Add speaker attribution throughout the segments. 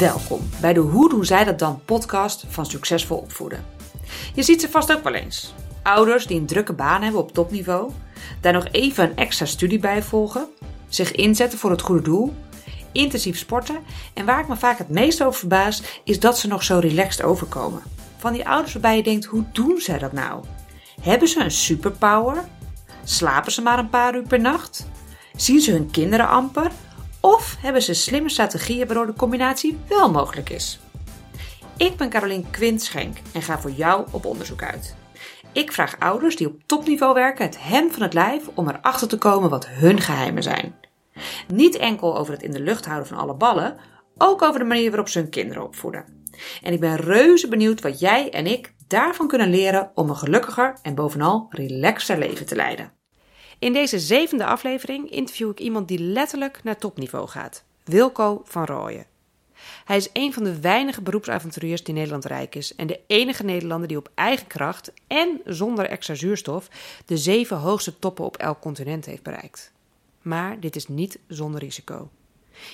Speaker 1: Welkom bij de Hoe doen zij dat dan podcast van Succesvol Opvoeden. Je ziet ze vast ook wel eens. Ouders die een drukke baan hebben op topniveau, daar nog even een extra studie bij volgen, zich inzetten voor het goede doel, intensief sporten en waar ik me vaak het meest over verbaas is dat ze nog zo relaxed overkomen. Van die ouders waarbij je denkt, hoe doen zij dat nou? Hebben ze een superpower? Slapen ze maar een paar uur per nacht? Zien ze hun kinderen amper? Of hebben ze slimme strategieën waardoor de combinatie wel mogelijk is? Ik ben Carolien Quintschenk en ga voor jou op onderzoek uit. Ik vraag ouders die op topniveau werken het hem van het lijf om erachter te komen wat hun geheimen zijn. Niet enkel over het in de lucht houden van alle ballen, ook over de manier waarop ze hun kinderen opvoeden. En ik ben reuze benieuwd wat jij en ik daarvan kunnen leren om een gelukkiger en bovenal relaxter leven te leiden. In deze zevende aflevering interview ik iemand die letterlijk naar topniveau gaat: Wilco van Rooyen. Hij is een van de weinige beroepsavonturiers die Nederland rijk is en de enige Nederlander die op eigen kracht en zonder extra zuurstof de zeven hoogste toppen op elk continent heeft bereikt. Maar dit is niet zonder risico.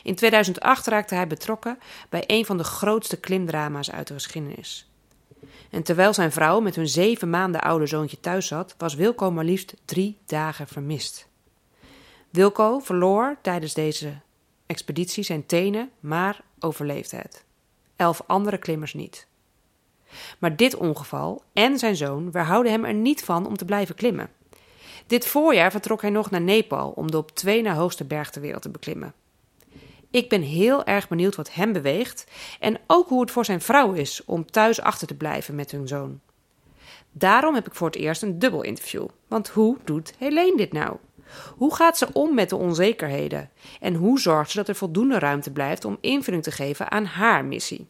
Speaker 1: In 2008 raakte hij betrokken bij een van de grootste klimdrama's uit de geschiedenis. En terwijl zijn vrouw met hun zeven maanden oude zoontje thuis zat, was Wilco maar liefst drie dagen vermist. Wilco verloor tijdens deze expeditie zijn tenen, maar overleefde het. Elf andere klimmers niet. Maar dit ongeval en zijn zoon weerhouden hem er niet van om te blijven klimmen. Dit voorjaar vertrok hij nog naar Nepal om de op twee na hoogste berg ter wereld te beklimmen. Ik ben heel erg benieuwd wat hem beweegt en ook hoe het voor zijn vrouw is om thuis achter te blijven met hun zoon. Daarom heb ik voor het eerst een dubbel interview. Want hoe doet Helene dit nou? Hoe gaat ze om met de onzekerheden? En hoe zorgt ze dat er voldoende ruimte blijft om invulling te geven aan haar missie?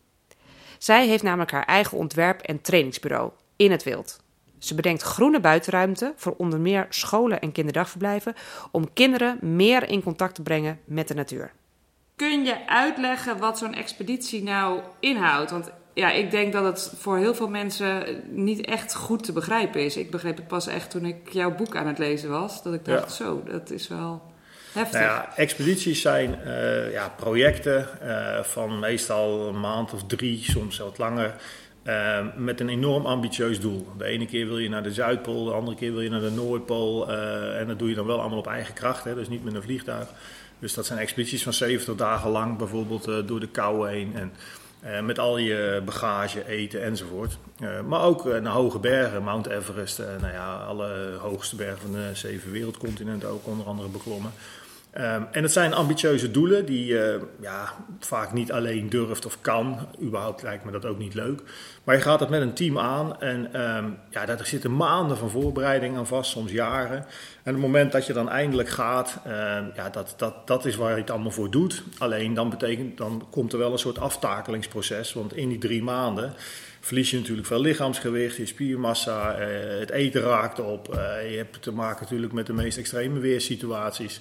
Speaker 1: Zij heeft namelijk haar eigen ontwerp- en trainingsbureau in het wild. Ze bedenkt groene buitenruimte voor onder meer scholen en kinderdagverblijven om kinderen meer in contact te brengen met de natuur. Kun je uitleggen wat zo'n expeditie nou inhoudt? Want ja, ik denk dat het voor heel veel mensen niet echt goed te begrijpen is. Ik begreep het pas echt toen ik jouw boek aan het lezen was. Dat ik dacht, zo, dat is wel heftig.
Speaker 2: Nou ja, expedities zijn uh, ja, projecten uh, van meestal een maand of drie, soms wat langer. Uh, met een enorm ambitieus doel. De ene keer wil je naar de Zuidpool, de andere keer wil je naar de Noordpool. en dat doe je dan wel allemaal op eigen kracht, hè, dus niet met een vliegtuig. Dus dat zijn expedities van 70 dagen lang, bijvoorbeeld uh, door de kou heen. En uh, met al je bagage, eten enzovoort. Maar ook naar hoge bergen, Mount Everest, nou ja, alle hoogste bergen van de zeven wereldcontinenten ook onder andere beklommen. Um, en het zijn ambitieuze doelen die je ja, vaak niet alleen durft of kan. Überhaupt lijkt me dat ook niet leuk. Maar je gaat het met een team aan en um, ja, daar zitten maanden van voorbereiding aan vast, soms jaren. En het moment dat je dan eindelijk gaat, uh, ja, dat, dat, dat is waar je het allemaal voor doet. Alleen dan, betekent, dan komt er wel een soort aftakelingsproces. Want in die drie maanden verlies je natuurlijk veel lichaamsgewicht, je spiermassa, uh, het eten raakt op. Uh, je hebt te maken natuurlijk met de meest extreme weersituaties.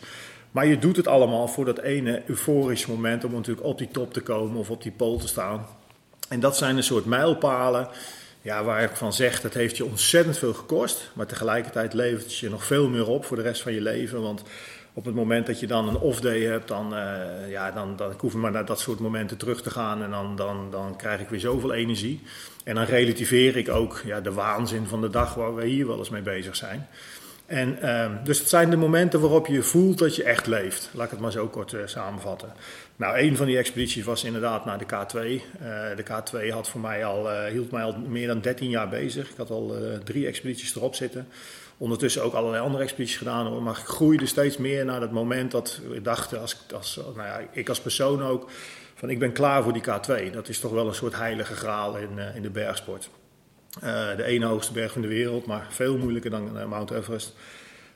Speaker 2: Maar je doet het allemaal voor dat ene euforische moment om natuurlijk op die top te komen of op die pool te staan. En dat zijn een soort mijlpalen ja, waar ik van zeg, dat heeft je ontzettend veel gekost. Maar tegelijkertijd levert het je nog veel meer op voor de rest van je leven. Want op het moment dat je dan een off-day hebt, dan, uh, ja, dan, dan ik hoef ik maar naar dat soort momenten terug te gaan. En dan, dan, dan krijg ik weer zoveel energie. En dan relativeer ik ook ja, de waanzin van de dag waar we hier wel eens mee bezig zijn. En, uh, dus het zijn de momenten waarop je voelt dat je echt leeft. Laat ik het maar zo kort uh, samenvatten. Nou, een van die expedities was inderdaad naar de K2. Uh, eh, de K2 had voor mij al, uh, hield mij al meer dan 13 jaar bezig. Ik had al drie expedities erop zitten. Ondertussen ook allerlei andere expedities gedaan. Maar ik groeide steeds meer naar het moment dat ik dacht, als, als, nou ja, ik als persoon ook, van ik ben klaar voor die K2. Dat is toch wel een soort heilige graal in, in de bergsport. Uh, de ene hoogste berg van de wereld, maar veel moeilijker dan uh, Mount Everest.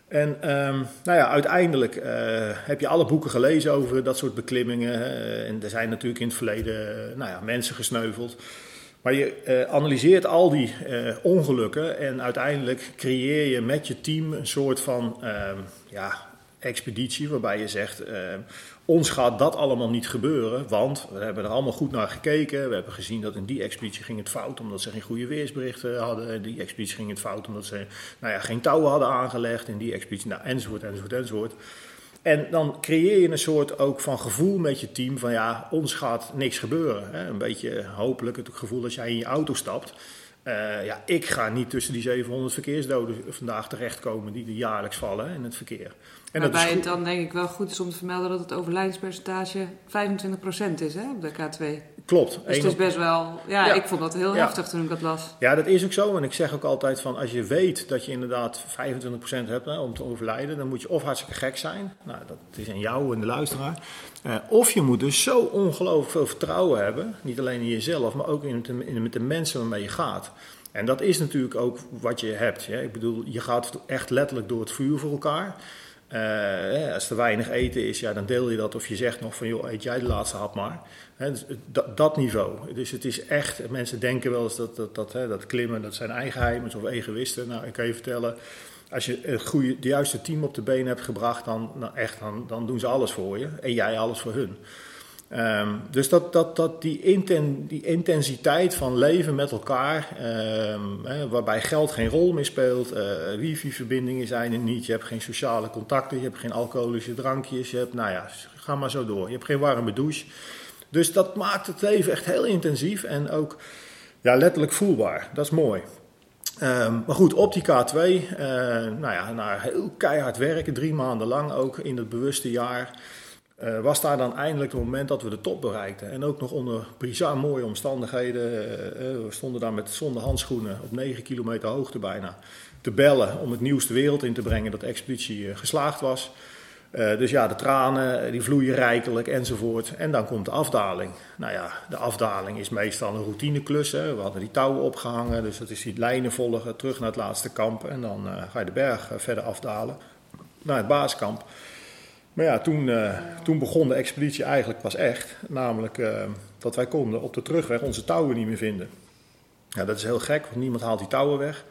Speaker 2: En um, nou ja, uiteindelijk uh, heb je alle boeken gelezen over dat soort beklimmingen. en er zijn natuurlijk in het verleden nou ja, mensen gesneuveld. Maar je analyseert al die ongelukken en uiteindelijk creëer je met je team een soort van ehm, ja, expeditie waarbij je zegt, uh, ons gaat dat allemaal niet gebeuren, want we hebben er allemaal goed naar gekeken. We hebben gezien dat in die expeditie ging het fout omdat ze geen goede weersberichten hadden. In die expeditie ging het fout omdat ze nou ja, geen touwen hadden aangelegd. In die expeditie, nou, enzovoort, enzovoort, enzovoort. En dan creëer je een soort ook van gevoel met je team van ja, ons gaat niks gebeuren. Hè? Een beetje hopelijk het gevoel als jij in je auto stapt. Uh, ja, ik ga niet tussen die 700 verkeersdoden vandaag terechtkomen die er jaarlijks vallen in het verkeer.
Speaker 3: En Waarbij het dan denk ik wel goed is om te vermelden dat het overlijdenspercentage 25% is hè, op de K2.
Speaker 2: Klopt.
Speaker 3: Dus het is best wel, ja, ik vond dat heel heftig toen ik dat las.
Speaker 2: Ja, dat is ook zo. En ik zeg ook altijd van als je weet dat je inderdaad 25% hebt hè, om te overlijden, dan moet je of hartstikke gek zijn. Nou, dat is aan jou en de luisteraar. Uh, of je moet dus zo ongelooflijk veel vertrouwen hebben, niet alleen in jezelf, maar ook in, in, met de mensen waarmee je gaat. En dat is natuurlijk ook wat je hebt. Hè. Ik bedoel, je gaat echt letterlijk door het vuur voor elkaar. Uh, als er weinig eten is, ja, dan deel je dat. Of je zegt nog van, joh, eet jij de laatste hap maar. dus dat, dat, niveau. Dus het is echt, mensen denken wel eens dat, dat, dat, dat klimmen, dat zijn eigenheimers of egoïsten. Nou, ik kan je vertellen, als je het goede, de juiste team op de been hebt gebracht, dan, nou echt, dan doen ze alles voor je. En jij alles voor hun. Um, dus dat, dat, dat die, die intensiteit van leven met elkaar, um, hè, waarbij geld geen rol meer speelt, uh, wifi-verbindingen zijn er niet, je hebt geen sociale contacten, je hebt geen alcoholische drankjes, je hebt, nou ja, ga maar zo door. Je hebt geen warme douche. Dus dat maakt het leven echt heel intensief en ook ja, letterlijk voelbaar. Dat is mooi. Um, maar goed, op die K2, uh, nou ja, na heel keihard werken, drie maanden lang ook in het bewuste jaar. Uh, was daar dan eindelijk het moment dat we de top bereikten. En ook nog onder bizar mooie omstandigheden. Uh, we stonden daar met zonder handschoenen op 9 kilometer hoogte bijna te bellen om het nieuws de wereld in te brengen dat de expeditie geslaagd was. dus ja, de tranen die vloeien rijkelijk enzovoort. En dan komt de afdaling. Nou ja, de afdaling is meestal een routineklus. Hè. We hadden die touwen opgehangen, dus dat is die lijnen volgen terug naar het laatste kamp. En dan ga je de berg verder afdalen naar het basiskamp. Maar ja, toen, uh, toen begon de expeditie eigenlijk pas echt. Namelijk uh, dat wij konden op de terugweg onze touwen niet meer vinden. Ja, dat is heel gek, want niemand haalt die touwen weg.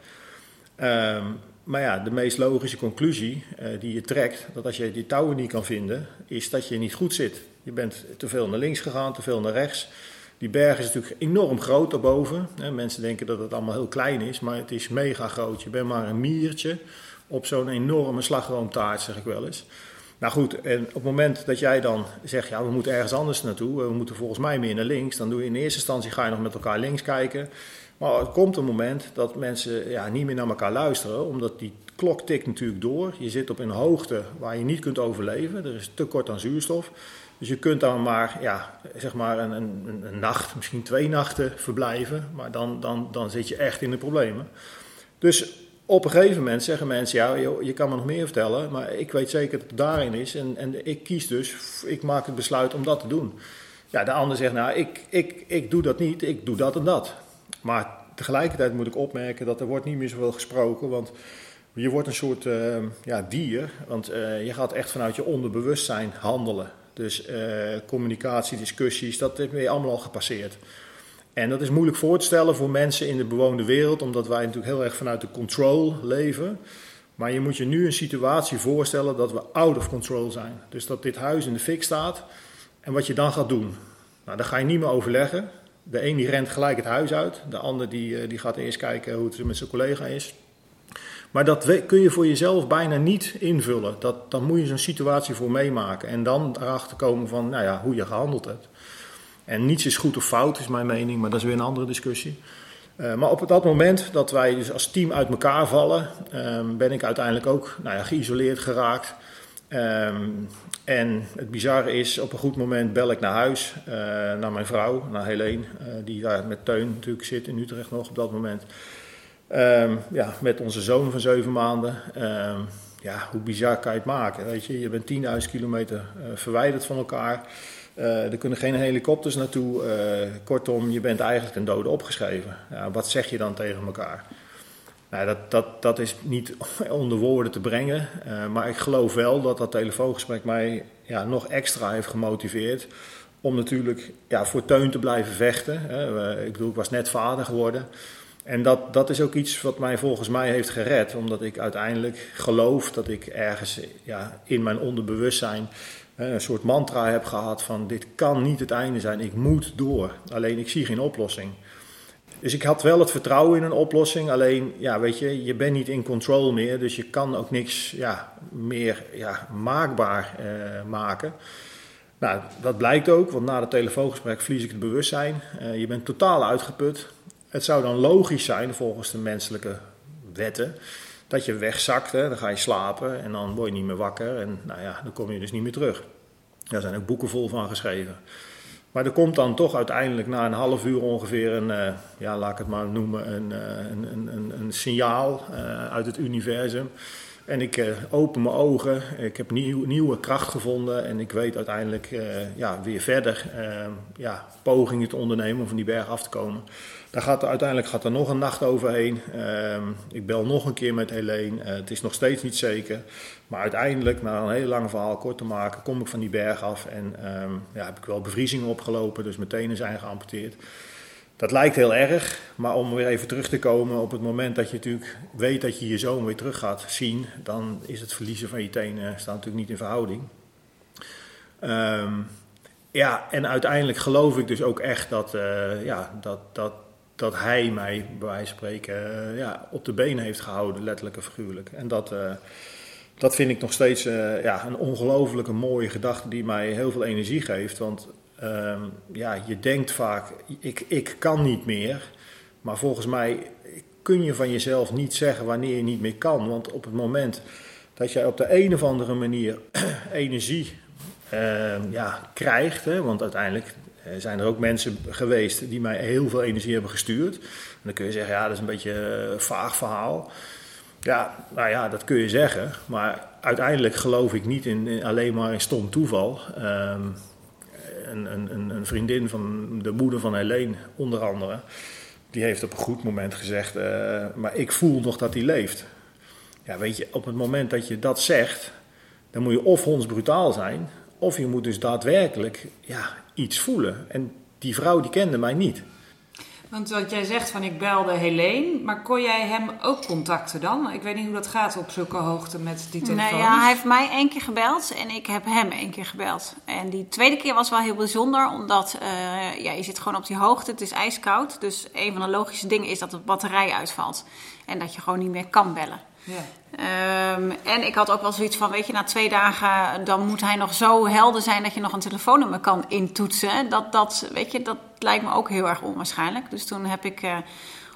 Speaker 2: Uh, maar ja, de meest logische conclusie uh, die je trekt, dat als je die touwen niet kan vinden, is dat je niet goed zit. Je bent te veel naar links gegaan, te veel naar rechts. Die berg is natuurlijk enorm groot daarboven. Mensen denken dat het allemaal heel klein is, maar het is mega groot. Je bent maar een miertje op zo'n enorme slagroomtaart, zeg ik wel eens. Nou goed, en op het moment dat jij dan zegt, ja, we moeten ergens anders naartoe, we moeten volgens mij meer naar links, dan doe je in eerste instantie ga je nog met elkaar links kijken. Maar er komt een moment dat mensen ja, niet meer naar elkaar luisteren, omdat die klok tikt natuurlijk door. Je zit op een hoogte waar je niet kunt overleven, er is tekort aan zuurstof. Dus je kunt dan maar, ja, zeg maar een, een, een nacht, misschien twee nachten verblijven, maar dan, dan, dan zit je echt in de problemen. Dus op een gegeven moment zeggen mensen, ja, je kan me nog meer vertellen, maar ik weet zeker dat het daarin is. En, en ik kies dus, ik maak het besluit om dat te doen. Ja, de ander zegt, nou, ik, ik, ik doe dat niet, ik doe dat en dat. Maar tegelijkertijd moet ik opmerken dat er wordt niet meer zoveel gesproken, want je wordt een soort uh, ja, dier, want uh, je gaat echt vanuit je onderbewustzijn handelen. Dus uh, communicatie, discussies, dat ben je allemaal al gepasseerd. En dat is moeilijk voor te stellen voor mensen in de bewoonde wereld, omdat wij natuurlijk heel erg vanuit de control leven. Maar je moet je nu een situatie voorstellen dat we out of control zijn. Dus dat dit huis in de fik staat en wat je dan gaat doen. Nou, daar ga je niet meer overleggen. De een die rent gelijk het huis uit, de ander die, eh, die gaat eerst kijken hoe het met zijn collega is. Maar dat kun je voor jezelf bijna niet invullen. Dat, dan moet je zo'n situatie voor meemaken en dan erachter komen van nou ja, hoe je gehandeld hebt. En niets is goed of fout, is mijn mening, maar dat is weer een andere discussie. Uh, maar op dat moment dat wij dus als team uit elkaar vallen, um, ben ik uiteindelijk ook nou ja, geïsoleerd geraakt. Um, en het bizarre is, op een goed moment bel ik naar huis, uh, naar mijn vrouw, naar Helene, uh, die daar met Teun natuurlijk zit in Utrecht nog op dat moment. Um, ja, met onze zoon van zeven maanden. ja, hoe bizar kan je het maken? Weet je, je bent 10.000 kilometer verwijderd van elkaar. Uh, er kunnen geen helikopters naartoe. Uh, kortom, je bent eigenlijk een dode opgeschreven. Ja, wat zeg je dan tegen elkaar? Nou, dat, dat, dat is niet onder woorden te brengen. Uh, maar ik geloof wel dat dat telefoongesprek mij ja, nog extra heeft gemotiveerd. Om natuurlijk ja, voor Teun te blijven vechten. ik bedoel, ik was net vader geworden. En dat, dat is ook iets wat mij volgens mij heeft gered. Omdat ik uiteindelijk geloof dat ik ergens ja, in mijn onderbewustzijn een soort mantra heb gehad van dit kan niet het einde zijn, ik moet door. Alleen ik zie geen oplossing. Dus ik had wel het vertrouwen in een oplossing. Alleen, ja, weet je, je bent niet in control meer. Dus je kan ook niks ja, meer ja, maakbaar uh, maken. Nou, dat blijkt ook, want na het telefoongesprek verlies ik het bewustzijn. Uh, je bent totaal uitgeput. Het zou dan logisch zijn, volgens de menselijke wetten, dat je wegzakt. Dan ga je slapen en dan word je niet meer wakker. En nou ja, dan kom je dus niet meer terug. Daar zijn ook boeken vol van geschreven. Maar er komt dan toch uiteindelijk na een half uur ongeveer een, uh, ja, laat ik het maar noemen, een, uh, een, een, een, signaal uh, uit het universum. En ik open mijn ogen, ik heb nieuw, nieuwe kracht gevonden en ik weet uiteindelijk ja, weer verder ja, pogingen te ondernemen om van die berg af te komen. Daar gaat, uiteindelijk gaat er nog een nacht overheen. Ehm, ik bel nog een keer met Helene. het is nog steeds niet zeker. Maar uiteindelijk, na een heel lang verhaal kort te maken, kom ik van die berg af en um, ja, heb ik wel bevriezingen opgelopen, dus mijn tenen zijn geamputeerd. Dat lijkt heel erg, maar om weer even terug te komen, op het moment dat je natuurlijk weet dat je je zoon weer terug gaat zien, dan is het verliezen van je tenen staat natuurlijk niet in verhouding. Um, ja, en uiteindelijk geloof ik dus ook echt dat, uh, ja, dat, dat, dat hij mij, bij wijze van spreken, uh, ja, op de benen heeft gehouden, letterlijk en figuurlijk. En dat, dat vind ik nog steeds ja, een ongelofelijke mooie gedachte die mij heel veel energie geeft. Want uh, ja, je denkt vaak, ik, ik kan niet meer. Maar volgens mij kun je van jezelf niet zeggen wanneer je niet meer kan. Want op het moment dat jij op de een of andere manier energie uh, ja, krijgt, hè, want uiteindelijk eh, zijn er ook mensen geweest die mij heel veel energie hebben gestuurd. Dan kun je zeggen, ja, dat is een beetje een vaag verhaal. Ja, nou ja, dat kun je zeggen. Maar uiteindelijk geloof ik niet in, alleen maar in stom toeval. Um, een, een, een, vriendin van de moeder van Helene, onder andere, die heeft op een goed moment gezegd: uh, Maar ik voel nog dat hij leeft. Ja, weet je, op het moment dat je dat zegt, dan moet je of hondsbrutaal zijn, of je moet dus daadwerkelijk ja, iets voelen. En die vrouw die kende mij niet.
Speaker 3: Want wat jij zegt van ik belde Helene, maar kon jij hem ook contacten dan? Ik weet niet hoe dat gaat op zulke hoogte met die telefoon.
Speaker 4: Nee, ja, hij heeft mij één keer gebeld en ik heb hem één keer gebeld. En die tweede keer was wel heel bijzonder, omdat uh, ja, je zit gewoon op die hoogte, het is ijskoud. Dus een van de logische dingen is dat de batterij uitvalt en dat je gewoon niet meer kan bellen. Ja. Um, en ik had ook wel zoiets van, weet je, na twee dagen dan moet hij nog zo helder zijn dat je nog een telefoonnummer kan intoetsen. Dat, dat, weet je, dat lijkt me ook heel erg onwaarschijnlijk. Dus toen heb ik uh,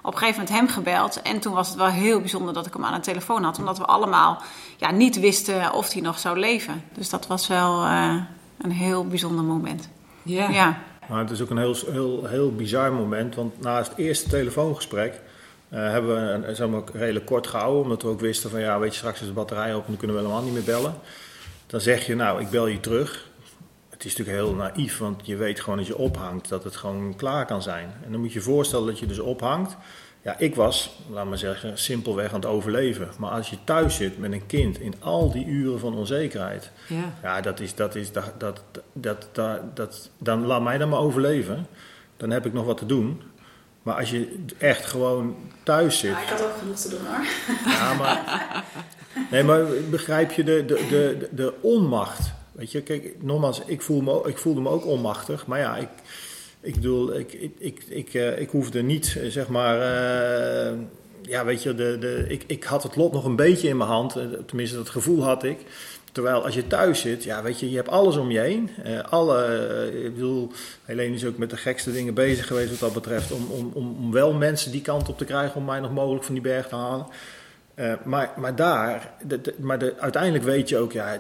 Speaker 4: op een gegeven moment hem gebeld. En toen was het wel heel bijzonder dat ik hem aan de telefoon had. Omdat we allemaal ja, niet wisten of hij nog zou leven. Dus dat was wel uh, een heel bijzonder moment.
Speaker 3: Ja.
Speaker 4: ja.
Speaker 2: Maar het is ook een heel, heel, heel bizar moment. Want na het eerste telefoongesprek hebben we een, zeg maar, redelijk kort gehouden, omdat we ook wisten van ja, weet je, straks is de batterij op en dan kunnen we helemaal niet meer bellen. Dan zeg je, nou, ik bel je terug. Het is natuurlijk heel naïef, want je weet gewoon dat je ophangt, dat het gewoon klaar kan zijn. En dan moet je je voorstellen dat je dus ophangt. Ja, ik was, laat maar zeggen, simpelweg aan het overleven. Maar als je thuis zit met een kind in al die uren van onzekerheid, ja, ja dat is, dat is, dat, dat, dat, dat, dat, dan laat mij dan maar overleven. Dan heb ik nog wat te doen. Maar als je echt gewoon thuis zit.
Speaker 4: Ja, ik had ook genoeg te doen hoor.
Speaker 2: Ja, maar. Nee, maar begrijp je de, de, de, de onmacht? Weet je, kijk, nogmaals, ik, voel me, ik voelde me ook onmachtig. Maar ja, ik, ik bedoel, ik, ik, ik, ik, uh, ik hoefde niet, zeg maar. Uh, ja, weet je, de, de, ik, ik had het lot nog een beetje in mijn hand. Tenminste, dat gevoel had ik. Terwijl als je thuis zit, ja, weet je, je hebt alles om je heen. Uh, alle, uh, ik bedoel, Helene is ook met de gekste dingen bezig geweest wat dat betreft. Om, om, om wel mensen die kant op te krijgen om mij nog mogelijk van die berg te halen. Uh, maar, maar daar, maar de, uiteindelijk weet je ook, ja,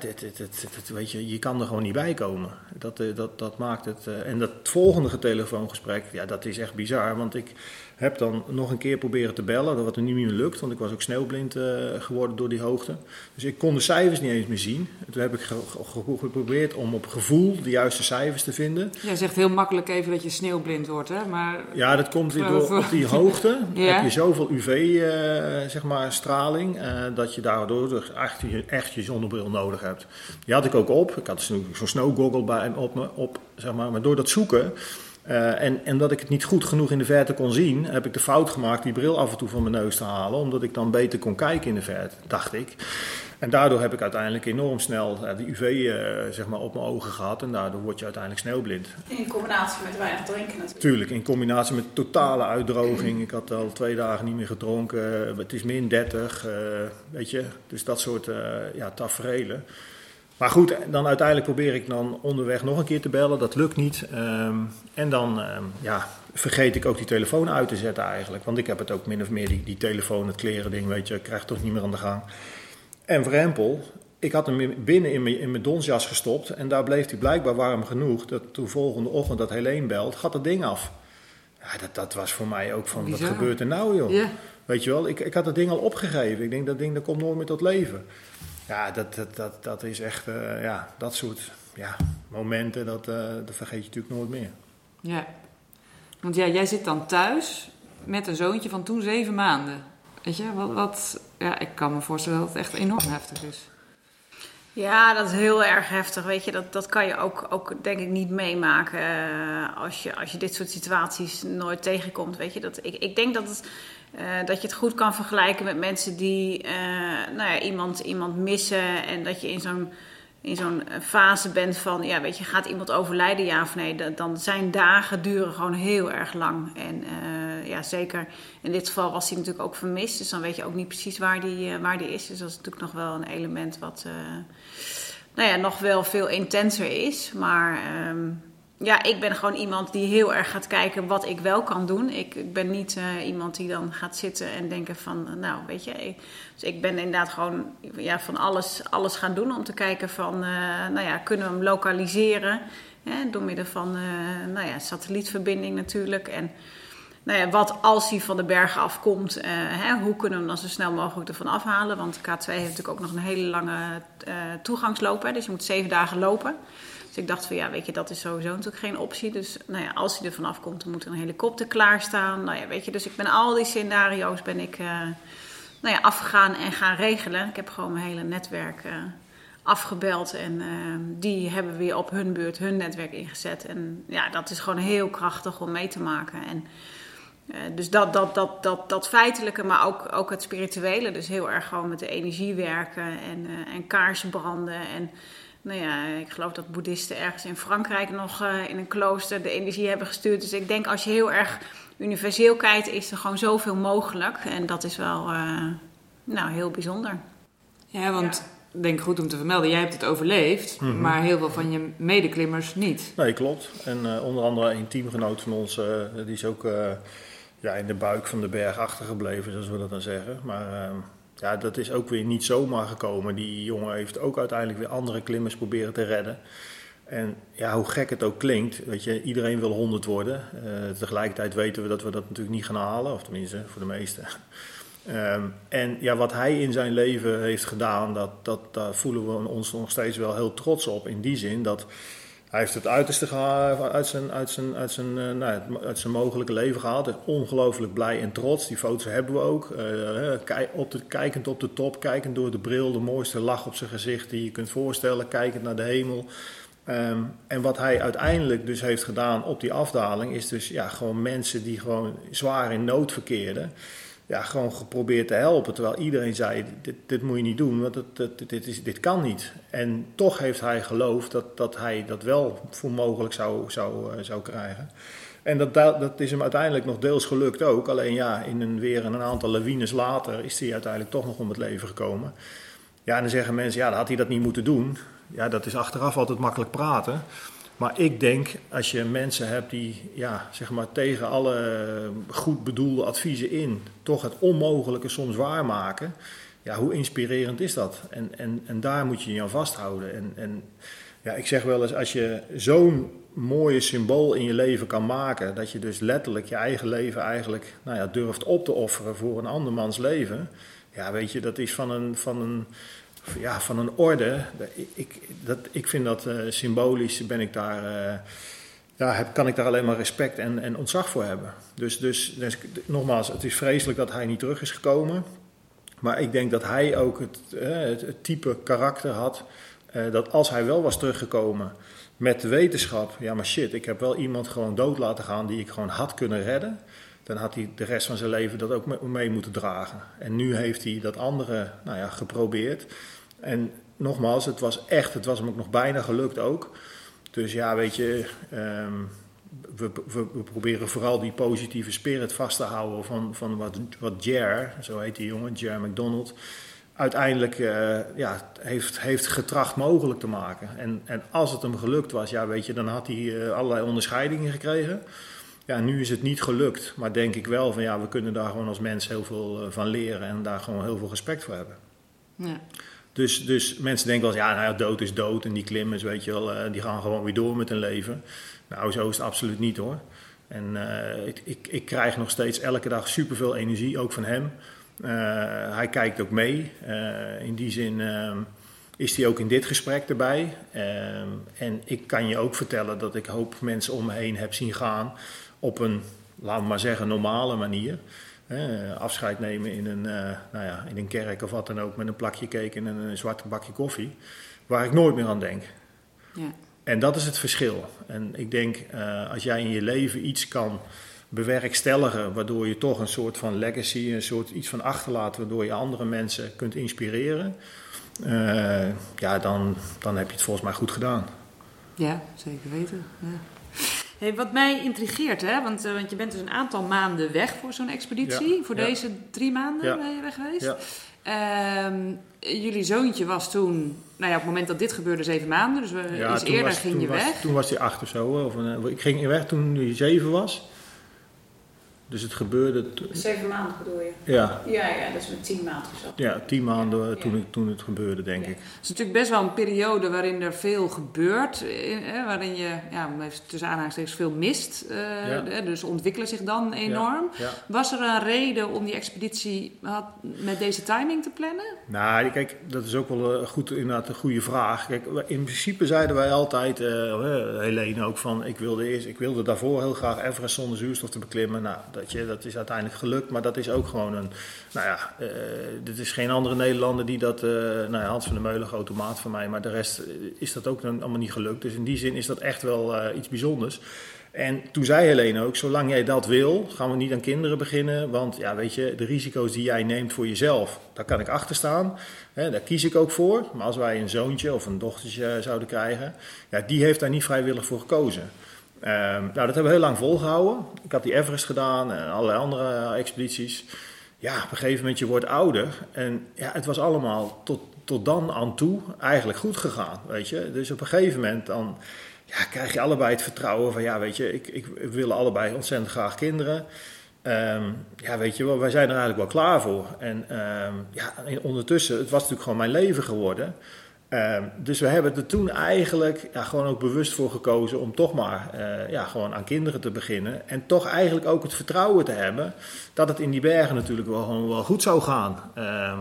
Speaker 2: weet je, je kan er gewoon niet bij komen. Dat, dat, dat maakt het. en dat volgende telefoongesprek, ja, dat is echt bizar. Want ik, heb dan nog een keer proberen te bellen, wat er niet meer lukt, want ik was ook sneeuwblind uh, geworden door die hoogte. Dus ik kon de cijfers niet eens meer zien. Toen heb ik geprobeerd om op gevoel de juiste cijfers te vinden.
Speaker 3: Jij zegt heel makkelijk even dat je sneeuwblind wordt, hè? Maar...
Speaker 2: Ja, dat komt weer door op die hoogte. ja. heb je zoveel UV, uh, zeg maar, straling, uh, dat je daardoor echt, echt je zonnebril nodig hebt. Die had ik ook op. Ik had zo'n snowgoggle bij op me, op, zeg maar. Maar door dat zoeken uh, en, en dat ik het niet goed genoeg in de verte kon zien, heb ik de fout gemaakt die bril af en toe van mijn neus te halen, omdat ik dan beter kon kijken in de verte, dacht ik. En daardoor heb ik uiteindelijk enorm snel uh, de UV uh, zeg maar op mijn ogen gehad. En daardoor word je uiteindelijk sneeuwblind.
Speaker 4: In combinatie met weinig drinken natuurlijk.
Speaker 2: Tuurlijk, in combinatie met totale uitdroging. Ik had al twee dagen niet meer gedronken. Het is min 30, weet je. Dus dat soort ja, tafereelen. Maar goed, dan uiteindelijk probeer ik dan onderweg nog een keer te bellen. Dat lukt niet. Um, en dan um, ja, vergeet ik ook die telefoon uit te zetten eigenlijk. Want ik heb het ook min of meer, die, die telefoon, het kleren ding, weet je, ik krijg toch niet meer aan de gang. En vrempel, ik had hem binnen in mijn, in mijn donsjas gestopt. En daar bleef hij blijkbaar warm genoeg. Dat toen volgende ochtend dat Helene belt, gaat het ding af. Ja, dat, dat was voor mij ook van,
Speaker 3: Bizar.
Speaker 2: wat gebeurt er nou joh? Weet je wel, ik, ik had het ding al opgegeven. Ik denk, dat ding dat komt nooit meer tot leven. Ja, dat, dat, dat, dat is echt, uh, ja, dat soort ja, momenten, dat, uh, dat vergeet je natuurlijk nooit meer.
Speaker 3: Ja. Want ja, jij zit dan thuis met een zoontje van toen zeven maanden. Weet je, wat, wat ja, ik kan me voorstellen dat het echt enorm heftig is.
Speaker 4: Ja, dat is heel erg heftig. Weet je, dat, dat kan je ook, ook denk ik niet meemaken uh, als, je, als je dit soort situaties nooit tegenkomt. Weet je, dat, ik, ik denk dat, het, uh, dat je het goed kan vergelijken met mensen die uh, nou ja, iemand, iemand missen en dat je in zo'n in zo'n fase bent van, ja, weet je, gaat iemand overlijden, ja of nee, dan zijn dagen duren gewoon heel erg lang. En ja, zeker in dit geval was hij natuurlijk ook vermist, dus dan weet je ook niet precies waar die, waar die is. Dus dat is natuurlijk nog wel een element wat, nou ja, nog wel veel intenser is. Maar um, ja, ik ben gewoon iemand die heel erg gaat kijken wat ik wel kan doen. Ik, ik ben niet uh, iemand die dan gaat zitten en denken van, nou weet je. Ik, dus ik ben inderdaad gewoon ja, van alles, alles gaan doen om te kijken van, uh, nou ja, kunnen we hem lokaliseren? Hè, door middel van, nou ja, satellietverbinding natuurlijk. En nou ja, wat als hij van de bergen afkomt, hè, hoe kunnen we hem dan zo snel mogelijk ervan afhalen? Want K2 heeft natuurlijk ook nog een hele lange toegangsloop, dus je moet zeven dagen lopen. Dus ik dacht van ja, weet je, dat is sowieso natuurlijk geen optie. Dus nou ja, als hij er vanaf komt, dan moet er een helikopter klaarstaan. Nou ja, weet je, dus ik ben al die scenario's ben ik uh, nou ja, afgegaan en gaan regelen. Ik heb gewoon mijn hele netwerk uh, afgebeld en uh, die hebben weer op hun beurt hun netwerk ingezet. En ja, dat is gewoon heel krachtig om mee te maken. En dus dat, dat, dat, dat, dat feitelijke, maar ook, ook het spirituele. Dus heel erg gewoon met de energie werken en, en kaarsen branden en... Nou ja, ik geloof dat boeddhisten ergens in Frankrijk nog uh, in een klooster de energie hebben gestuurd. Dus ik denk als je heel erg universeel kijkt, is er gewoon zoveel mogelijk. En dat is wel uh, nou, heel bijzonder.
Speaker 3: Ja, want ja. denk goed om te vermelden, jij hebt het overleefd, mm -hmm. maar heel veel van je medeklimmers niet.
Speaker 2: Nee, klopt. En uh, onder andere een teamgenoot van ons, die is ook ja, in de buik van de berg achtergebleven, zoals we dat dan zeggen. Maar ehm, ja, dat is ook weer niet zomaar gekomen. Die jongen heeft ook uiteindelijk weer andere klimmers proberen te redden. En ja, hoe gek het ook klinkt, weet je, iedereen wil 100 worden. Uh, tegelijkertijd weten we dat we dat natuurlijk niet gaan halen, of tenminste voor de meesten. Um, en ja, wat hij in zijn leven heeft gedaan, dat, dat, daar voelen we ons nog steeds wel heel trots op. In die zin dat hij heeft het uiterste uit zijn, uit zijn, uit zijn, uh, nou, uit zijn mogelijke leven gehaald. Ongelooflijk blij en trots. Die foto's hebben we ook. Uh, op kijkend op de top, kijkend door de bril, de mooiste lach op zijn gezicht die je kunt voorstellen. Kijkend naar de hemel. Um, en wat hij uiteindelijk dus heeft gedaan op die afdaling, is dus ja, gewoon mensen die gewoon zwaar in nood verkeerden ja, gewoon geprobeerd te helpen. Terwijl iedereen zei, dit, dit moet je niet doen, want het, dit, is, dit kan niet. En toch heeft hij geloofd dat, dat hij dat wel voor mogelijk zou, zou, uh, zou krijgen. En dat, dat is hem uiteindelijk nog deels gelukt ook. Alleen ja, in een, weer een aantal lawines later is hij uiteindelijk toch nog om het leven gekomen. Ja, en dan zeggen mensen, ja, dan had hij dat niet moeten doen. Ja, dat is achteraf altijd makkelijk praten. Maar ik denk, als je mensen hebt die ja, zeg maar, tegen alle goed bedoelde adviezen in toch het onmogelijke soms waarmaken, ja, hoe inspirerend is dat? En, en, en daar moet je je aan vasthouden. En, en ja, ik zeg wel eens, als je zo'n mooie symbool in je leven kan maken, dat je dus letterlijk je eigen leven eigenlijk nou ja, durft op te offeren voor een andermans leven, ja, weet je, dat is van een, van een, ja, van een orde. Ik, dat, ik vind dat uh, symbolisch, ben ik daar, uh, ja, heb, kan ik daar alleen maar respect en, en ontzag voor hebben. Dus, dus, dus, nogmaals, het is vreselijk dat hij niet terug is gekomen. Maar ik denk dat hij ook het, uh, het, het type karakter had. dat als hij wel was teruggekomen met de wetenschap, ja maar shit, ik heb wel iemand gewoon dood laten gaan die ik gewoon had kunnen redden dan had hij de rest van zijn leven dat ook mee moeten dragen. En nu heeft hij dat andere nou ja, geprobeerd. En nogmaals, het was echt, het was hem ook nog bijna gelukt ook. Dus ja, weet je, ehm, we, we, proberen vooral die positieve spirit vast te houden van, van wat, wat Jer, zo heet die jongen, Jer McDonald, uiteindelijk uh, ja, heeft, heeft getracht mogelijk te maken. En, en als het hem gelukt was, ja, weet je, dan had hij uh, allerlei onderscheidingen gekregen. Ja, nu is het niet gelukt, maar denk ik wel van ja, we kunnen daar gewoon als mens heel veel uh, van leren en daar gewoon heel veel respect voor hebben. Ja. Dus, dus mensen denken wel eens, ja, nou ja, dood is dood en die klimmers, weet je wel, die gaan gewoon weer door met hun leven. Nou, zo is het absoluut niet hoor. En ik, ik, ik krijg nog steeds elke dag superveel energie, ook van hem. Uh, hij kijkt ook mee. In die zin uh, is hij ook in dit gesprek erbij. Ehm, en ik kan je ook vertellen dat ik hoop mensen om me heen heb zien gaan op een, laten we maar zeggen, normale manier. Afscheid nemen in een, nou ja, in een kerk of wat dan ook met een plakje cake en een, zwart bakje koffie. Waar ik nooit meer aan denk. Ja. En dat is het verschil. En ik denk, als jij in je leven iets kan bewerkstelligen, waardoor je toch een soort van legacy, een soort iets van achterlaat, waardoor je andere mensen kunt inspireren, uh, ja, dan, dan heb je het volgens mij goed gedaan.
Speaker 3: Ja, zeker weten. Ja. Hey, wat mij intrigeert, hè? Want, uh, want je bent dus een aantal maanden weg voor zo'n expeditie. Ja, voor ja. deze drie maanden ben je weg geweest. Um, jullie zoontje was toen, nou ja, op het moment dat dit gebeurde, zeven maanden. Dus we, iets eerder
Speaker 2: was,
Speaker 3: ging je
Speaker 2: was,
Speaker 3: weg.
Speaker 2: Toen was hij acht of zo. Of een, ik ging weg toen hij zeven was. Dus het gebeurde...
Speaker 4: Zeven maanden bedoel je?
Speaker 2: Ja.
Speaker 4: Ja, ja, dat is met tien maanden zo.
Speaker 2: Ja, tien maanden toen, het, toen het gebeurde, denk
Speaker 3: ja.
Speaker 2: ik.
Speaker 3: Het is natuurlijk best wel een periode waarin er veel gebeurt. Eh, waarin je, ja, tussen aanhalingstekens, veel mist. Uh, ja. Dus ontwikkelen zich dan enorm. Was er een reden om die expeditie had, met deze timing te plannen?
Speaker 2: Nou, kijk, dat is ook wel uh, goed, inderdaad een goede vraag. Kijk, in principe zeiden wij altijd, uh, Helene ook, van ik wilde, eerst, ik wilde daarvoor heel graag Everest zonder zuurstof te beklimmen. Nou, dat, is uiteindelijk gelukt, maar dat is ook gewoon een. Nou ja, uh, dit is geen andere Nederlander die dat. Uh, nou ja, Hans van der Meulen, grote maat van mij, maar de rest is dat ook allemaal niet gelukt. Dus in die zin is dat echt wel iets bijzonders. En toen zei Helene ook: zolang jij dat wil, gaan we niet aan kinderen beginnen. Want ja, weet je, de risico's die jij neemt voor jezelf, daar kan ik achter staan. Daar kies ik ook voor. Maar als wij een zoontje of een dochtertje zouden krijgen, ja, die heeft daar niet vrijwillig voor gekozen. Um, nou, dat hebben we heel lang volgehouden. Ik had die Everest gedaan en allerlei andere expedities. Ja, op een gegeven moment je wordt ouder. En ja, het was allemaal tot, tot dan aan toe eigenlijk goed gegaan, weet je. Dus op een gegeven moment dan ja, krijg je allebei het vertrouwen van... ja, weet je, ik, ik, we willen allebei ontzettend graag kinderen. Um, ja, weet je wel, wij zijn er eigenlijk wel klaar voor. En um, ja, ondertussen, het was natuurlijk gewoon mijn leven geworden... Uh, dus we hebben er toen eigenlijk ja, gewoon ook bewust voor gekozen om toch maar uh, ja, gewoon aan kinderen te beginnen. En toch eigenlijk ook het vertrouwen te hebben dat het in die bergen natuurlijk wel, gewoon wel goed zou gaan. Uh,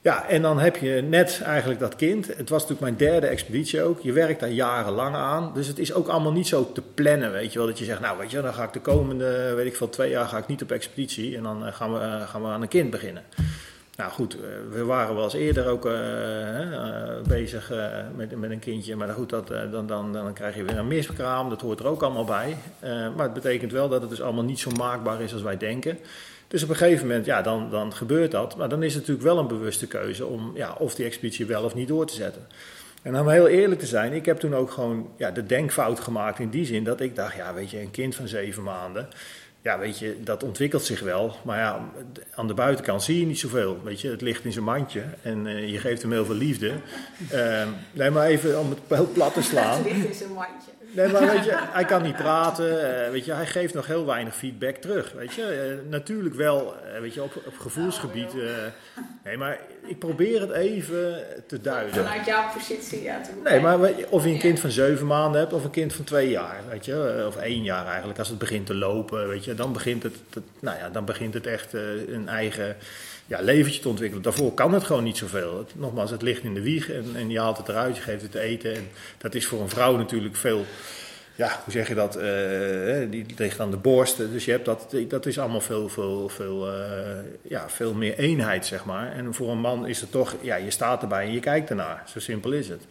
Speaker 2: ja, en dan heb je net eigenlijk dat kind. Het was natuurlijk mijn derde expeditie ook. Je werkt daar jarenlang aan. Dus het is ook allemaal niet zo te plannen, weet je wel. Dat je zegt, nou weet je, dan ga ik de komende, weet ik veel, twee jaar ga ik niet op expeditie. En dan gaan we, gaan we aan een kind beginnen. Nou goed, we waren wel eens eerder ook uh, uh, bezig met, met een kindje. Maar goed, dat, dan, dan, dan krijg je weer een miskraam. Dat hoort er ook allemaal bij. maar het betekent wel dat het dus allemaal niet zo maakbaar is als wij denken. Dus op een gegeven moment, ja, dan, dan gebeurt dat. Maar dan is het natuurlijk wel een bewuste keuze om ja, of die expeditie wel of niet door te zetten. En om heel eerlijk te zijn, ik heb toen ook gewoon ja, de denkfout gemaakt in die zin dat ik dacht, ja, weet je, een kind van zeven maanden ja, weet je, dat ontwikkelt zich wel. Maar ja, aan de buitenkant zie je niet zoveel. Weet je, het ligt in zijn mandje en uh, je geeft hem heel veel liefde. Uh, maar even om het heel plat te slaan.
Speaker 4: Het ligt in zijn mandje.
Speaker 2: Nee, maar weet je, hij kan niet praten. Uh, weet je, hij geeft nog heel weinig feedback terug. Weet je, uh, natuurlijk wel, uh, weet je, op, op gevoelsgebied. nee, maar ik probeer het even te duiden.
Speaker 4: Vanuit jouw positie, ja.
Speaker 2: Nee, maar of je een kind van zeven maanden hebt of een kind van twee jaar, weet je, of één jaar eigenlijk, als het begint te lopen, weet je, dan begint het, te, nou ja, dan begint het echt een eigen ja, leventje te ontwikkelen. Daarvoor kan het gewoon niet zoveel. Het, nogmaals, het ligt in de wieg en, en je haalt het eruit, je geeft het te eten. En dat is voor een vrouw natuurlijk veel, ja, hoe zeg je dat, uh, die ligt aan de borst. Dus je hebt dat, dat is allemaal veel, veel, veel, uh, ja, veel meer eenheid, zeg maar. En voor een man is het toch, ja, je staat erbij en je kijkt ernaar. Zo simpel is het.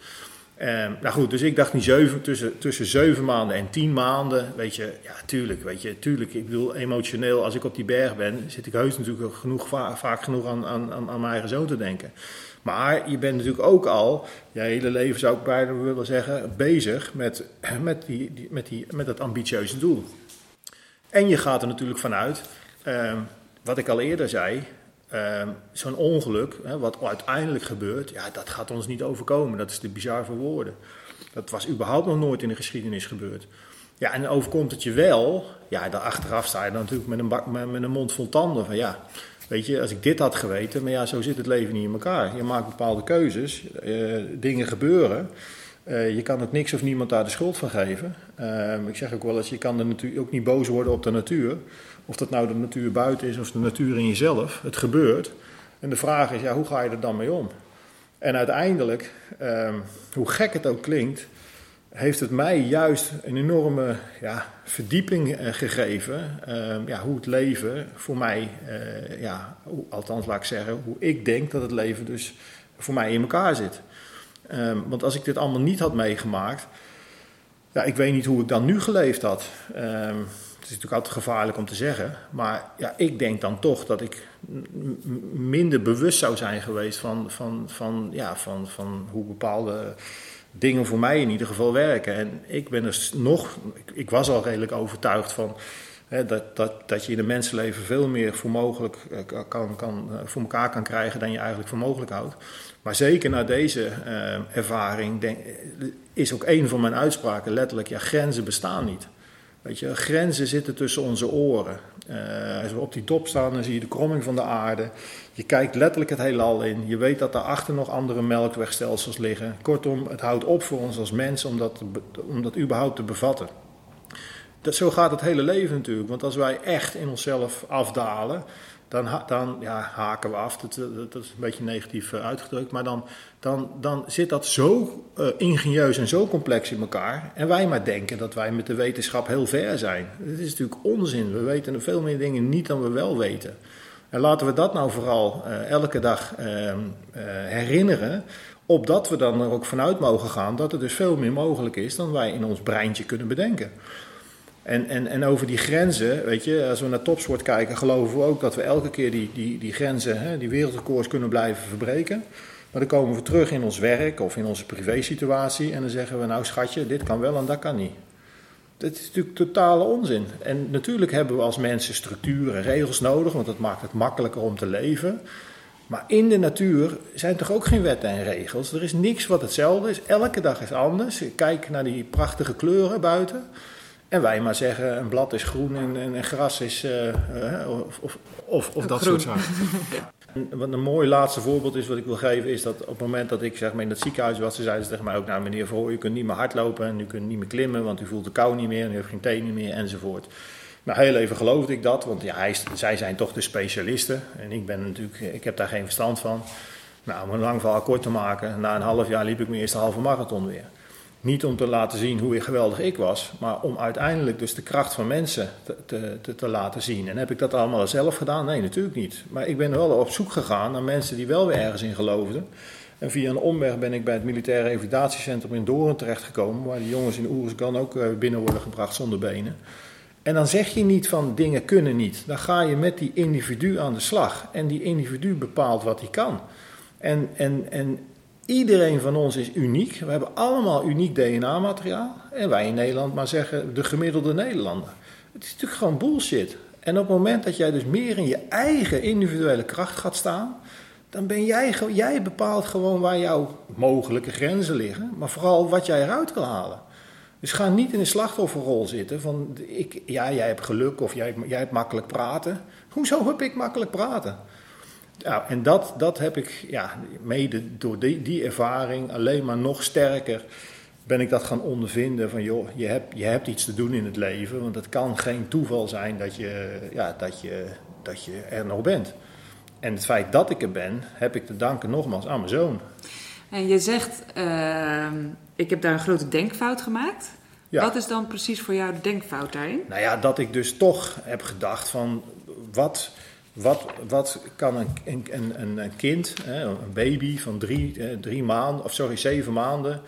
Speaker 2: Ehm, nou goed, dus ik dacht niet zeven, tussen, tussen zeven maanden en tien maanden, weet je, ja, tuurlijk, weet je, tuurlijk. Ik bedoel, emotioneel, als ik op die berg ben, zit ik heus natuurlijk genoeg, vaak genoeg aan, aan, aan mijn eigen zoon te denken. Maar je bent natuurlijk ook al, je hele leven zou ik bijna willen zeggen, bezig met, met, die, met, die, met dat ambitieuze doel. En je gaat er natuurlijk vanuit, ehm, wat ik al eerder zei, ehm, zo'n ongeluk, hè, wat uiteindelijk gebeurt, ja, dat gaat ons niet overkomen. Dat is te bizar voor woorden. Dat was überhaupt nog nooit in de geschiedenis gebeurd. Ja, en overkomt het je wel, ja, dan achteraf sta je dan natuurlijk met een, met, een mond vol tanden van ja, Weet je, als ik dit had geweten, maar ja, zo zit het leven niet in elkaar. Je maakt bepaalde keuzes, uh, dingen gebeuren. Uh, je kan ook niks of niemand daar de schuld van geven. Uh, ik zeg ook wel eens, je kan de natuur, ook niet boos worden op de natuur. Of dat nou de natuur buiten is of de natuur in jezelf. Het gebeurt. En de vraag is, ja, hoe ga je er dan mee om? En uiteindelijk, ehm, hoe gek het ook klinkt, heeft het mij juist een enorme ja, verdieping uh, gegeven. Uh, ja, hoe het leven voor mij, uh, ja, althans laat ik zeggen, hoe ik denk dat het leven dus voor mij in elkaar zit. Um, want als ik dit allemaal niet had meegemaakt, ja, ik weet niet hoe ik dan nu geleefd had. Het is natuurlijk altijd gevaarlijk om te zeggen, maar ja, ik denk dan toch dat ik minder bewust zou zijn geweest van, van, van, ja, van, van hoe bepaalde dingen voor mij in ieder geval werken. En ik ben er nog, ik, was al redelijk overtuigd van dat, dat, dat je in een mensenleven veel meer voor, mogelijk, eh, kan, kan, eh, voor elkaar kan krijgen dan je eigenlijk voor mogelijk houdt. Maar zeker na deze uh, ervaring denk, is ook een van mijn uitspraken letterlijk: ja, grenzen bestaan niet. Weet je, grenzen zitten tussen onze oren. Uh, als we op die top staan, dan zie je de kromming van de aarde. Je kijkt letterlijk het heelal in. Je weet dat daarachter nog andere melkwegstelsels liggen. Kortom, het houdt op voor ons als mens om dat, om dat überhaupt te bevatten. Dat, zo gaat het hele leven natuurlijk. Want als wij echt in onszelf afdalen, dan, dan ja, haken we af. Dat, is een beetje negatief eh, uitgedrukt. Maar dan, dan, dan zit dat zo uh, ingenieus en zo complex in elkaar. En wij maar denken dat wij met de wetenschap heel ver zijn. Dat is natuurlijk onzin. We weten veel meer dingen niet dan we wel weten. En laten we dat nou vooral uh, elke dag uh, herinneren. Opdat we dan er ook vanuit mogen gaan dat er dus veel meer mogelijk is dan wij in ons breintje kunnen bedenken. En, en, en over die grenzen, weet je, als we naar topsport kijken, geloven we ook dat we elke keer die, die, die grenzen, hè, die wereldrecords kunnen blijven verbreken. Maar dan komen we terug in ons werk of in onze privésituatie en dan zeggen we, nou schatje, dit kan wel en dat kan niet. Dat is natuurlijk totale onzin. En natuurlijk hebben we als mensen structuren en regels nodig, want dat maakt het makkelijker om te leven. Maar in de natuur zijn toch ook geen wetten en regels. Er is niks wat hetzelfde is. Elke dag is anders. Kijk naar die prachtige kleuren buiten. En wij maar zeggen, een blad is groen en, en, gras is... Uh, uh, of, of, of, of dat soort zaken. Wat een mooi laatste voorbeeld is wat ik wil geven, is dat op het moment dat ik zeg maar, in het ziekenhuis was, ze zeiden ze tegen mij ook, nou meneer Voor, u kunt niet meer hardlopen en u kunt niet meer klimmen, want u voelt de kou niet meer en u heeft geen tenen meer enzovoort. Nou, heel even geloofde ik dat, want ja, hij, zij zijn toch de specialisten en ik ben natuurlijk, ik heb daar geen verstand van. Nou, om een lang verhaal kort te maken, na een half jaar liep ik mijn eerste halve marathon weer. Niet om te laten zien hoe geweldig ik was, maar om uiteindelijk dus de kracht van mensen te, te, te, laten zien. En heb ik dat allemaal zelf gedaan? Nee, natuurlijk niet. Maar ik ben wel op zoek gegaan naar mensen die wel weer ergens in geloofden. En via een omweg ben ik bij het militaire revalidatiecentrum in Doorn terechtgekomen, waar die jongens in Oeruzgan ook eh, binnen worden gebracht zonder benen. En dan zeg je niet van dingen kunnen niet. Dan ga je met die individu aan de slag. En die individu bepaalt wat hij kan. En, en, en Iedereen van ons is uniek. We hebben allemaal uniek DNA-materiaal. En wij in Nederland maar zeggen de gemiddelde Nederlander. Het is natuurlijk gewoon bullshit. En op het moment dat jij dus meer in je eigen individuele kracht gaat staan, dan ben jij, jij bepaalt gewoon waar jouw mogelijke grenzen liggen, maar vooral wat jij eruit wil halen. Dus ga niet in een slachtofferrol zitten van, ik, ja, jij hebt geluk of jij, jij hebt makkelijk praten. Hoezo heb ik makkelijk praten? Ja, en dat, dat heb ik ja, mede door die, die ervaring alleen maar nog sterker ben ik dat gaan ondervinden van joh, je hebt, je hebt iets te doen in het leven, want het kan geen toeval zijn dat je, ja, dat, je, dat je er nog bent. En het feit dat ik er ben, heb ik te danken nogmaals aan mijn zoon.
Speaker 3: En je zegt, uh, ik heb daar een grote denkfout gemaakt. Ja. Wat is dan precies voor jou de denkfout daarin?
Speaker 2: Nou ja, dat ik dus toch heb gedacht van wat wat, wat kan een, een, een, een kind, een baby van drie, maanden, of sorry, zeven maanden,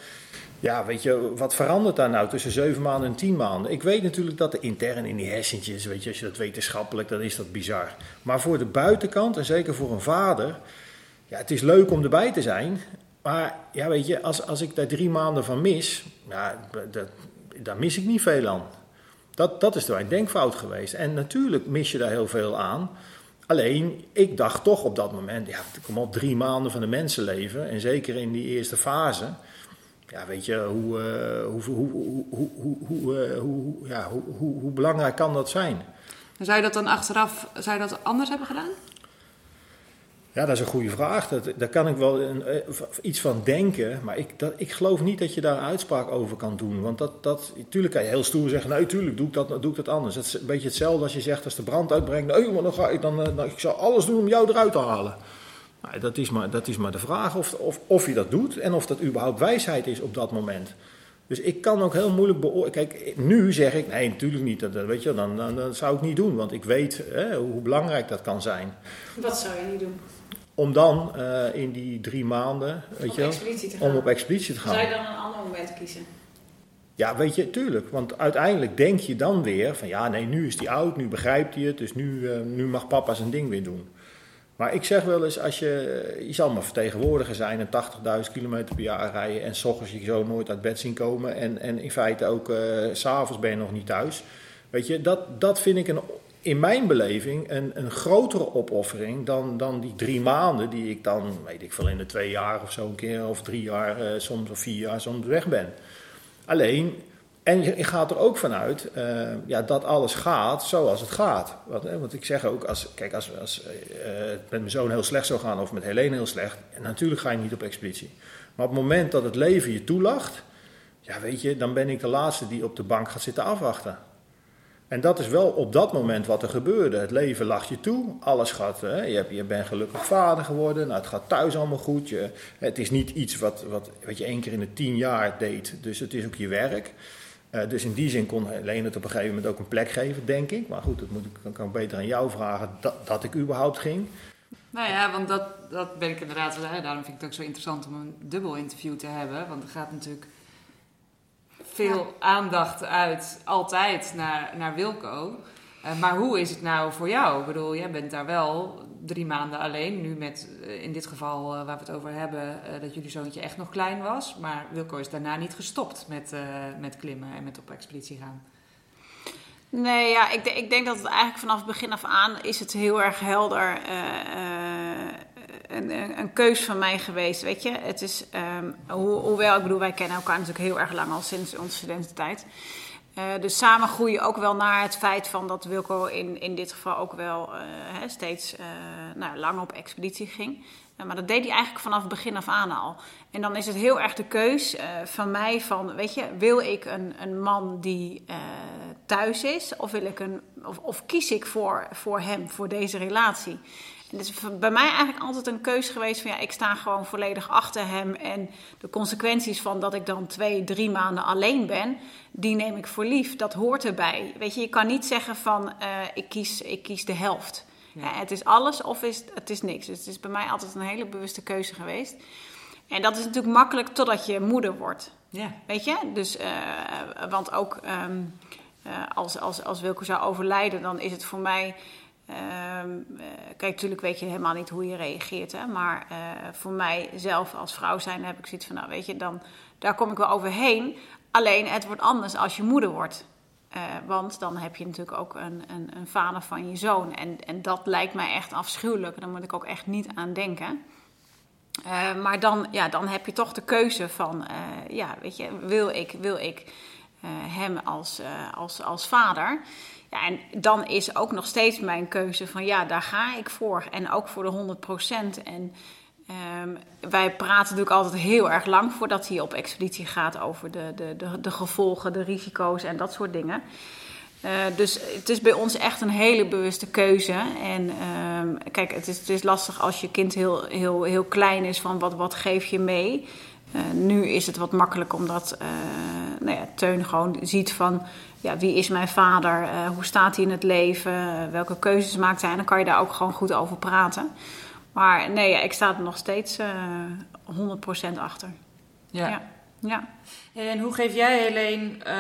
Speaker 2: Ja, weet je, wat verandert daar nou tussen zeven maanden en tien maanden? Ik weet natuurlijk dat er intern in die hersentjes, weet je, als je dat wetenschappelijk, dan is dat bizar. Maar voor de buitenkant, en zeker voor een vader, ja, het is leuk om erbij te zijn. Maar ja, weet je, als, als ik daar drie maanden van mis, ja, dat, daar mis ik niet veel aan. Dat, dat is mijn denkfout geweest. En natuurlijk mis je daar heel veel aan. Alleen, ik dacht toch op dat moment, ja, kom op, drie maanden van de mensenleven. En zeker in die eerste fase. Ja, weet je, hoe, uh, hoe, hoe, hoe, hoe, hoe, hoe, ja, hoe belangrijk kan dat zijn?
Speaker 3: Zou je dat dan achteraf, zou je dat anders hebben gedaan?
Speaker 2: Ja, dat is een goede vraag. Dat, daar kan ik wel een, iets van denken. Maar ik, dat, ik geloof niet dat je daar uitspraak over kan doen. Want dat, dat, natuurlijk kan je heel stoer zeggen: nee, tuurlijk doe ik dat, doe ik dat anders. Het is een beetje hetzelfde als je zegt: als de brand uitbrengt, nee, dan ga ik, dan, dan, ik zal alles doen om jou eruit te halen. Nou, dat, is maar, dat is maar de vraag of, of, of je dat doet en of dat überhaupt wijsheid is op dat moment. Dus ik kan ook heel moeilijk beoordelen. Kijk, nu zeg ik, nee, natuurlijk niet. Dat, weet je, dan, dan, dan zou ik niet doen, want ik weet hè, hoe belangrijk dat kan zijn.
Speaker 4: Wat zou je niet doen?
Speaker 2: Om dan uh, in die drie maanden, weet
Speaker 4: op
Speaker 2: je, om op expeditie te gaan.
Speaker 4: Zou je dan een ander moment kiezen?
Speaker 2: Ja, weet je, tuurlijk. Want uiteindelijk denk je dan weer van ja, nee, nu is hij oud, nu begrijpt hij het, dus nu, uh, nu mag papa zijn ding weer doen. Maar ik zeg wel eens, als je, je zal maar vertegenwoordiger zijn en 80.000 kilometer per jaar rijden en s ochtends je zo nooit uit bed zien komen en, en in feite ook uh, s'avonds ben je nog niet thuis. Weet je, dat, dat vind ik een, in mijn beleving een, een grotere opoffering dan, dan die drie maanden die ik dan, weet ik veel, in de twee jaar of zo een keer of drie jaar, uh, soms of vier jaar soms weg ben. Alleen, en je gaat er ook vanuit uh, ja, dat alles gaat zoals het gaat. Want, want ik zeg ook, als, kijk, als, als het met mijn zoon heel slecht zou gaan of met Helene heel slecht, natuurlijk ga je niet op expeditie. Maar op het moment dat het leven je toelacht, ja, weet je, dan ben ik de laatste die op de bank gaat zitten afwachten. En dat is wel op dat moment wat er gebeurde. Het leven lacht je toe, alles gaat, hè, je, hebt, je bent gelukkig vader geworden, nou, het gaat thuis allemaal goed. Je, het is niet iets wat, wat, wat je één keer in de tien jaar deed, dus het is ook je werk. Uh, dus in die zin kon Helene het op een gegeven moment ook een plek geven, denk ik. Maar goed, dat moet ik, dan kan ik beter aan jou vragen dat, dat ik überhaupt ging.
Speaker 3: Nou ja, want dat, dat ben ik inderdaad. Daarom vind ik het ook zo interessant om een dubbel interview te hebben. Want er gaat natuurlijk veel aandacht uit, altijd, naar, naar Wilco. Uh, maar hoe is het nou voor jou? Ik bedoel, jij bent daar wel drie maanden alleen. Nu met, uh, in dit geval uh, waar we het over hebben, dat jullie zoontje echt nog klein was. Maar Wilco is daarna niet gestopt met, met klimmen en met op expeditie gaan.
Speaker 4: Nee, ja, ik, ik, denk dat het eigenlijk vanaf het begin af aan is het heel erg helder een, een keus van mij geweest, weet je. Het is, ho hoewel, ik bedoel, wij kennen elkaar natuurlijk heel erg lang al sinds onze studententijd. Uh, dus samen groeien ook wel naar het feit van dat Wilco in, in dit geval ook wel hè, steeds uh, nou, lang op expeditie ging. maar dat deed hij eigenlijk vanaf begin af aan al. En dan is het heel erg de keus van mij van, weet je, wil ik een, een man die thuis is? Of, wil ik een, of, of kies ik voor, voor hem, voor deze relatie? Het is bij mij eigenlijk altijd een keus geweest van ja, ik sta gewoon volledig achter hem. En de consequenties van dat ik dan twee, drie maanden alleen ben, die neem ik voor lief. Dat hoort erbij. Weet je, je kan niet zeggen van uh, ik, kies, ik kies de helft. Ja. Ja, het is alles of is, het is niks. Dus het is bij mij altijd een hele bewuste keuze geweest. En dat is natuurlijk makkelijk totdat je moeder wordt.
Speaker 3: Ja.
Speaker 4: Weet je? Dus, uh, want ook um, uh, als, als, als Wilco zou overlijden, dan is het voor mij Um, uh, kijk, natuurlijk weet je helemaal niet hoe je reageert. Hè? Maar uh, voor mij zelf als vrouw zijn heb ik zoiets van, nou weet je, dan, daar kom ik wel overheen. Alleen het wordt anders als je moeder wordt. Uh, want dan heb je natuurlijk ook een, een, een vader van je zoon. En, en dat lijkt mij echt afschuwelijk. Daar moet ik ook echt niet aan denken. maar dan, ja, dan heb je toch de keuze van, ja, weet je, wil ik, wil ik hem als, als, als vader? Ja, en dan is ook nog steeds mijn keuze van ja, daar ga ik voor. En ook voor de 100 procent. En um, wij praten natuurlijk altijd heel erg lang voordat hij op expeditie gaat over de, de, de, de gevolgen, de risico's en dat soort dingen. Uh, dus het is bij ons echt een hele bewuste keuze. En um, kijk, het is, het is lastig als je kind heel, heel, heel klein is van wat, wat geef je mee. Uh, nu is het wat makkelijk omdat uh, nou ja, Teun gewoon ziet van ja, wie is mijn vader, uh, hoe staat hij in het leven, welke keuzes maakt hij. En dan kan je daar ook gewoon goed over praten. Maar nee, ik sta er nog steeds 100% achter.
Speaker 3: Ja. ja.
Speaker 4: Ja.
Speaker 3: En hoe geef jij, Helene, eh,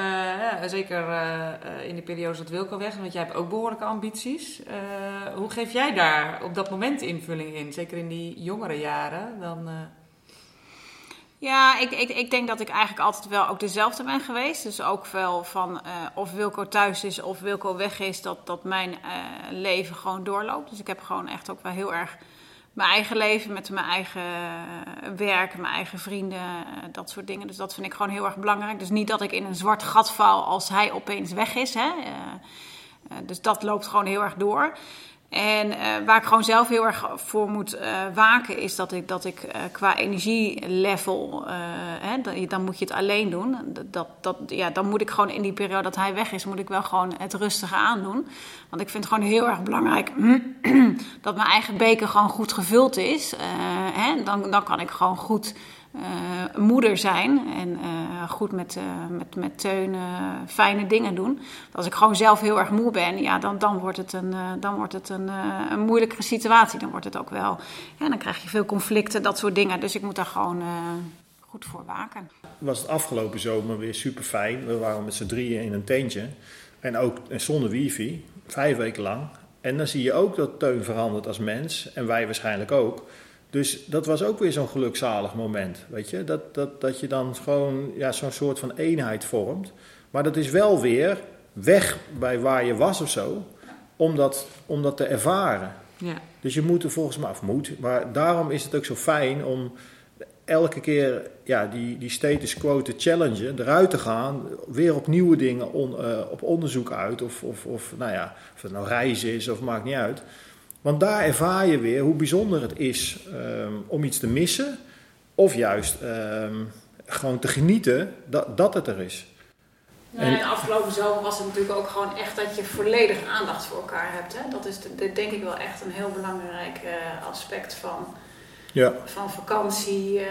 Speaker 3: ja, zeker eh, eh, in de periode dat Wilco weg, want jij hebt ook behoorlijke ambities. Eh, hoe geef jij daar op dat moment invulling in? Zeker in die jongere jaren. Dan, eh,
Speaker 4: Ja, ik, ik, ik denk dat ik eigenlijk altijd wel ook dezelfde ben geweest. Dus ook wel van eh, of Wilco thuis is of Wilco weg is, dat, dat mijn eh, leven gewoon doorloopt. Dus ik heb gewoon echt ook wel heel erg mijn eigen leven met mijn eigen eh, werk, mijn eigen vrienden, dat soort dingen. Dus dat vind ik gewoon heel erg belangrijk. Dus niet dat ik in een zwart gat val als hij opeens weg is. Hè? Dus dat loopt gewoon heel erg door. En eh, waar ik gewoon zelf heel erg voor moet eh, waken, is dat ik, dat ik eh, qua energielevel, dan, dan moet je het alleen doen. Dat, dat, ja, dan moet ik gewoon in die periode dat hij weg is, moet ik wel gewoon het rustige aandoen. Want ik vind het gewoon heel erg belangrijk dat mijn eigen beker gewoon goed gevuld is. Hè, dan, dan kan ik gewoon goed moeder zijn en eh, goed met, eh, met, met Teun eh, fijne dingen doen. Als ik gewoon zelf heel erg moe ben, ja, dan, dan wordt het, een, eh, dan wordt het een, eh, een moeilijkere situatie. Dan wordt het ook wel, ja, dan krijg je veel conflicten, dat soort dingen. Dus ik moet daar gewoon eh, goed voor waken.
Speaker 2: was het afgelopen zomer weer super fijn. We waren met z'n drieën in een tentje. En ook zonder wifi, vijf weken lang. En dan zie je ook dat Teun verandert als mens. En wij waarschijnlijk ook. Dus dat was ook weer zo'n gelukzalig moment. Weet je? Dat, dat, dat je dan gewoon ja, zo'n soort van eenheid vormt. Maar dat is wel weer weg bij waar je was of zo. Om dat, om dat te ervaren.
Speaker 3: ja.
Speaker 2: Dus je moet er volgens mij, of moet, maar daarom is het ook zo fijn om elke keer ja, die, die status quo te challengen, eruit te gaan, weer op nieuwe dingen on- eh, op onderzoek uit, of, of, of, nou ja, of het nou reizen is of maakt niet uit. Want daar ervaar je weer hoe bijzonder het is ehm, om iets te missen, of juist ehm, gewoon te genieten dat, dat het er is.
Speaker 4: Nee, en de afgelopen zomer was het natuurlijk ook gewoon echt dat je volledig aandacht voor elkaar hebt. Hè? Dat is de, de- denk ik wel echt een heel belangrijk eh, aspect van,
Speaker 2: Ja,
Speaker 4: van vakantie. eh,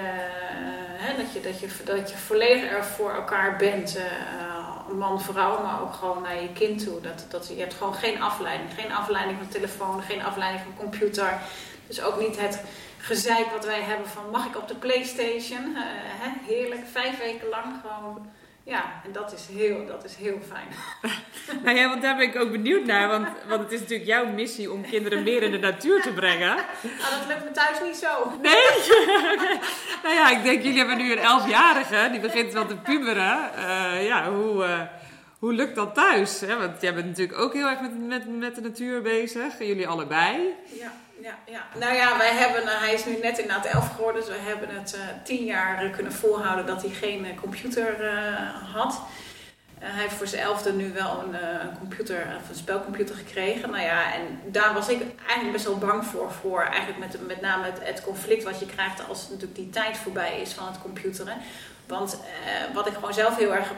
Speaker 4: hè? Dat, je, dat, je, dat je volledig er voor elkaar bent. eh, man, vrouw, maar ook gewoon naar je kind toe. Dat, dat, je hebt gewoon geen afleiding. Geen afleiding van telefoon, geen afleiding van computer. Dus ook niet het gezeik wat wij hebben van mag ik op de Playstation? Eh? Heerlijk, vijf weken lang gewoon... Ja, en dat is heel, dat is heel fijn.
Speaker 3: Nou ja, want daar ben ik ook benieuwd naar. Want, want het is natuurlijk jouw missie om kinderen meer in de natuur te brengen.
Speaker 4: Nou, dat lukt me thuis niet zo.
Speaker 3: Nee? nou ja, ik denk, jullie hebben nu een elfjarige. Die begint wel te puberen. Eh, ja, hoe, eh, hoe lukt dat thuis? Hè? Want jij bent natuurlijk ook heel erg met, met, met de natuur bezig. Jullie allebei.
Speaker 4: Ja, ja, ja. Nou ja, wij hebben, eh, hij is nu net inderdaad elf geworden, dus we hebben het eh, tien jaar kunnen volhouden dat hij geen eh, computer had. Hij heeft voor zijn elfde nu wel een, computer, of een spelcomputer gekregen. Nou ja, en daar was ik eigenlijk best wel bang voor. Voor eigenlijk met, met name het, het conflict wat je krijgt als natuurlijk die tijd voorbij is van het computeren. Want wat ik gewoon zelf heel erg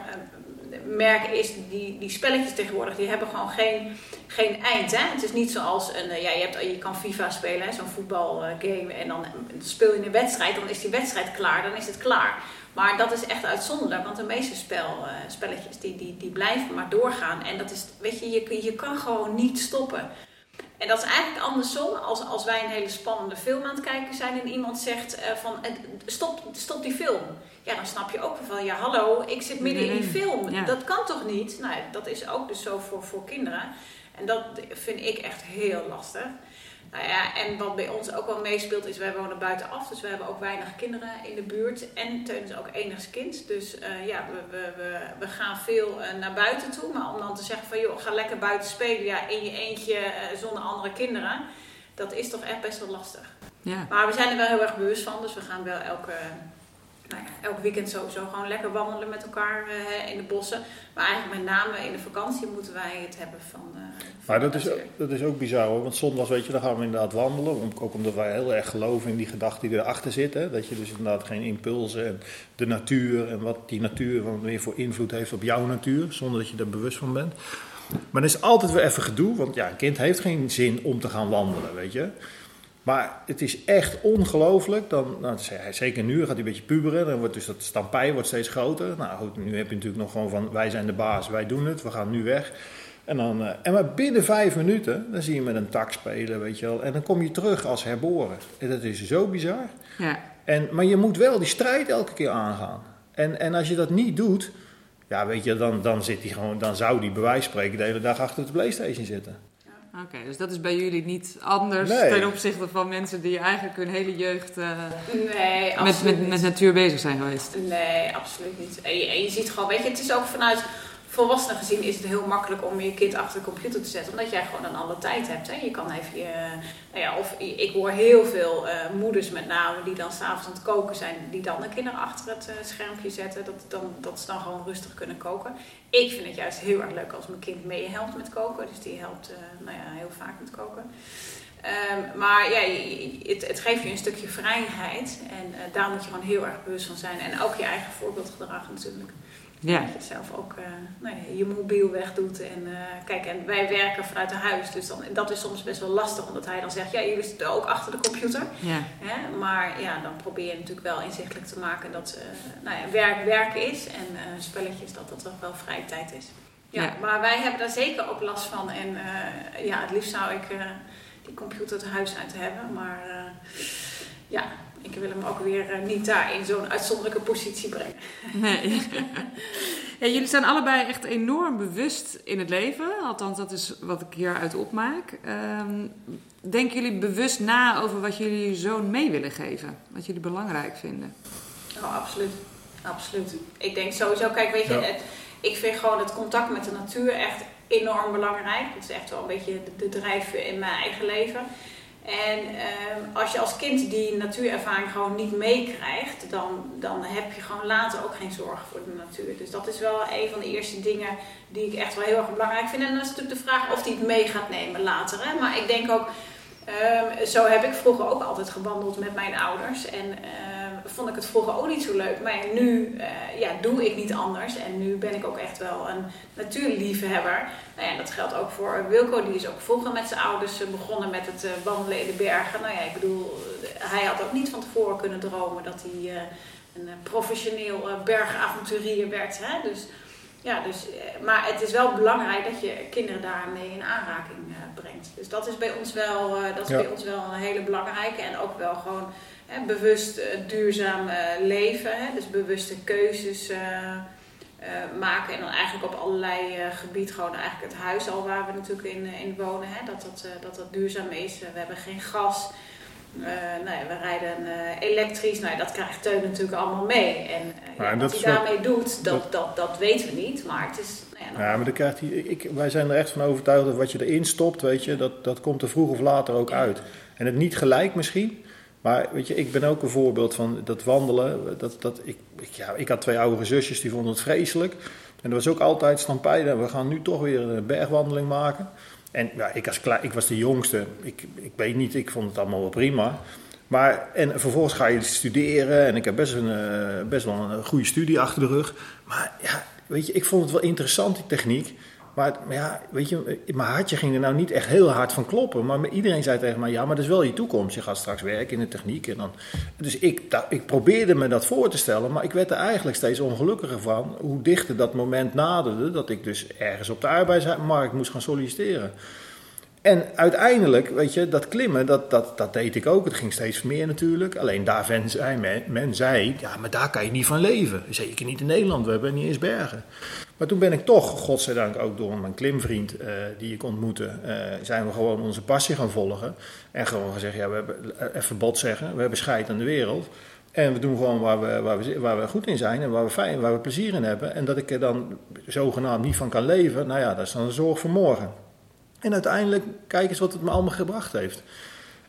Speaker 4: eh, merk is, die, die spelletjes tegenwoordig, die hebben gewoon geen, geen eind. Hè? Het is niet zoals een, eh, ja, je, hebt, je kan FIFA spelen, zo'n voetbalgame. En dan speel je een wedstrijd, dan is die wedstrijd klaar, dan is het klaar. Maar dat is echt uitzonderlijk, want de meeste spel, eh, spelletjes die, die, die blijven maar doorgaan. En dat is, weet je, je, je kan gewoon niet stoppen. En dat is eigenlijk andersom als, als wij een hele spannende film aan het kijken zijn en iemand zegt eh, van stop, stop die film. Ja, dan snap je ook wel van ja hallo, ik zit midden in die film.
Speaker 3: ja.
Speaker 4: Dat kan toch niet? Nou, dat is ook dus zo voor, voor kinderen. En dat vind ik echt heel lastig. Nou ja, en wat bij ons ook wel meespeelt is, wij wonen buitenaf, dus we hebben ook weinig kinderen in de buurt. En Teun is ook enigskind, dus eh, ja, we, we, we, we gaan veel eh, naar buiten toe. Maar om dan te zeggen van, joh, ga lekker buiten spelen, ja, in je eentje eh, zonder andere kinderen, dat is toch echt best wel lastig.
Speaker 3: Ja.
Speaker 4: Maar we zijn er wel heel erg bewust van, dus we gaan wel elke, nou ja, elk weekend sowieso gewoon lekker wandelen met elkaar eh, in de bossen. Maar eigenlijk met name in de vakantie moeten wij het hebben van... eh,
Speaker 2: Maar dat is,
Speaker 4: natuur.
Speaker 2: dat is ook bizar hoor. Want zondags, weet je, dan gaan we inderdaad wandelen. Ook omdat wij heel erg geloven in die gedachte die erachter zit. Hè? Dat je dus inderdaad geen impulsen en de natuur en wat die natuur weer voor invloed heeft op jouw natuur. Zonder dat je er bewust van bent. Maar er is altijd weer even gedoe. Want ja, een kind heeft geen zin om te gaan wandelen, weet je. Maar het is echt ongelooflijk. Dan, nou, zeker nu gaat hij een beetje puberen. Dan wordt dus dat stampij wordt steeds groter. Nou goed, nu heb je natuurlijk nog gewoon van wij zijn de baas, wij doen het, we gaan nu weg. En, dan, eh, en maar binnen vijf minuten, dan zie je met een tak spelen, weet je wel. En dan kom je terug als herboren. En dat is zo bizar.
Speaker 3: Ja.
Speaker 2: En, maar je moet wel die strijd elke keer aangaan. En, en als je dat niet doet, ja, weet je, dan, dan, zit hij gewoon, dan zou die bij wijze van spreken de hele dag achter de Playstation zitten.
Speaker 3: Oké, dus dat is bij jullie niet anders
Speaker 2: Nee.
Speaker 3: ten opzichte van mensen die eigenlijk hun hele jeugd eh,
Speaker 4: Nee,
Speaker 3: met, met, met natuur bezig zijn geweest.
Speaker 4: Nee, absoluut niet. En je, en je ziet gewoon, weet je, het is ook vanuit volwassenen gezien is het heel makkelijk om je kind achter de computer te zetten, omdat jij gewoon een andere tijd hebt. Hè? Je kan even je, nou ja, of ik hoor heel veel eh, moeders met name die dan s'avonds aan het koken zijn, die dan de kinderen achter het eh, schermpje zetten, dat, dan, dat ze dan gewoon rustig kunnen koken. Ik vind het juist heel erg leuk als mijn kind meehelpt met koken, dus die helpt eh, nou ja, heel vaak met koken. Ehm, maar ja, het, het geeft je een stukje vrijheid en daar moet je gewoon heel erg bewust van zijn. En ook je eigen voorbeeldgedrag natuurlijk.
Speaker 3: Ja.
Speaker 4: Dat je zelf ook eh, nou ja, je mobiel wegdoet. En eh, kijk, en wij werken vanuit een huis, dus dan, dat is soms best wel lastig, omdat hij dan zegt, ja, jullie zitten ook achter de computer.
Speaker 3: Ja.
Speaker 4: Hè? Maar ja, dan probeer je natuurlijk wel inzichtelijk te maken dat eh, nou ja, werk werk is en spelletjes dat dat toch wel vrije tijd is. Ja,
Speaker 3: Ja.
Speaker 4: maar wij hebben daar zeker ook last van. En ja, het liefst zou ik die computer het huis uit hebben. Maar ja, ik wil hem ook weer eh, niet daar in zo'n uitzonderlijke positie brengen.
Speaker 3: Nee. Ja, jullie zijn allebei echt enorm bewust in het leven. Althans, dat is wat ik hieruit opmaak. Ehm, denken jullie bewust na over wat jullie je zoon mee willen geven? Wat jullie belangrijk vinden?
Speaker 4: Oh, absoluut. Absoluut. Ik denk sowieso, kijk, weet je,
Speaker 2: Ja.
Speaker 4: het, ik vind gewoon het contact met de natuur echt enorm belangrijk. Dat is echt wel een beetje de, de drijfveer in mijn eigen leven. En ehm, als je als kind die natuurervaring gewoon niet meekrijgt, dan, dan heb je gewoon later ook geen zorg voor de natuur. Dus dat is wel een van de eerste dingen die ik echt wel heel erg belangrijk vind. En dan is natuurlijk de vraag of hij het mee gaat nemen later. Hè? Maar ik denk ook, ehm, zo heb ik vroeger ook altijd gewandeld met mijn ouders. En ehm, vond ik het vroeger ook niet zo leuk. Maar nu eh, ja, doe ik niet anders. En nu ben ik ook echt wel een natuurliefhebber. Nou ja, dat geldt ook voor Wilco. Die is ook vroeger met zijn ouders eh, begonnen met het eh, wandelen in de bergen. Nou ja, ik bedoel, hij had ook niet van tevoren kunnen dromen dat hij een professioneel bergavonturier werd. Hè? Dus, ja, dus, maar het is wel belangrijk dat je kinderen daarmee in aanraking brengt. Dus dat is bij ons wel, dat is
Speaker 2: Ja.
Speaker 4: bij ons wel een hele belangrijke. En ook wel gewoon hè, bewust eh, duurzaam eh, leven. Hè? Dus bewuste keuzes eh, maken. En dan eigenlijk op allerlei gebied gewoon eigenlijk het huis al waar we natuurlijk in, in wonen. Hè? Dat, dat, dat dat duurzaam is. We hebben geen gas. Nou ja, we rijden elektrisch. Nou ja, dat krijgt Teun natuurlijk allemaal mee. En ja, wat hij daarmee doet, dat,
Speaker 2: dat-
Speaker 4: dat, dat weten we niet. Maar het is... Nou Ja,
Speaker 2: maar dan krijgt hij, ik, wij zijn er echt van overtuigd dat wat je erin stopt, weet je, dat, dat komt er vroeg of later ook uit. En het niet gelijk misschien, maar weet je, ik ben ook een voorbeeld van dat wandelen. Dat, dat, ik, ik, ja, ik had twee oudere zusjes, die vonden het vreselijk. En er was ook altijd stampijden, we gaan nu toch weer een bergwandeling maken. En ja, ik, als ik was de jongste, ik, ik weet niet, ik vond het allemaal wel prima. Maar, en vervolgens ga je studeren en ik heb best, een, eh, best wel een goede studie achter de rug. Maar ja, weet je, ik vond het wel interessant, die techniek. Maar, ja, weet je, mijn hartje ging er nou niet echt heel hard van kloppen. Maar iedereen zei tegen mij, ja, maar dat is wel je toekomst. Je gaat straks werken in de techniek. En dan, dus ik, ik probeerde me dat voor te stellen, maar ik werd er eigenlijk steeds ongelukkiger van. Hoe dichter dat moment naderde, dat ik dus ergens op de arbeidsmarkt moest gaan solliciteren. En uiteindelijk, weet je, dat klimmen, dat, dat, dat deed ik ook. Het ging steeds meer natuurlijk. Alleen daar ven- zei men, men zei, ja, maar daar kan je niet van leven. Zeker niet in Nederland, we hebben niet eens bergen. Maar toen ben ik toch, godzijdank ook door mijn klimvriend eh, die ik ontmoette, eh, zijn we gewoon onze passie gaan volgen. En gewoon gezegd, ja, we hebben, eh, even bot zeggen, we hebben scheid aan de wereld. En we doen gewoon waar we, waar, we, waar we goed in zijn en waar we, fijn, waar we plezier in hebben. En dat ik er dan zogenaamd niet van kan leven, nou ja, dat is dan een zorg voor morgen. En uiteindelijk, kijk eens wat het me allemaal gebracht heeft.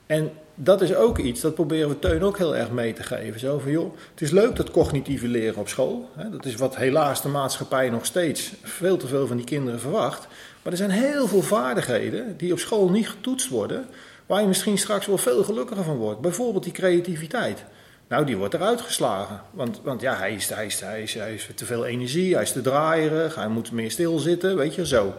Speaker 2: En dat is ook iets, dat proberen we Teun ook heel erg mee te geven. Zo van, joh, het is leuk dat cognitieve leren op school. Hè, dat is wat helaas de maatschappij nog steeds veel te veel van die kinderen verwacht. Maar er zijn heel veel vaardigheden die op school niet getoetst worden, waar je misschien straks wel veel gelukkiger van wordt. Bijvoorbeeld die creativiteit. Nou, die wordt eruit geslagen. Want, want ja, hij is, hij, hij, is, hij is te veel energie, hij is te draaierig, hij moet meer stilzitten, weet je, zo.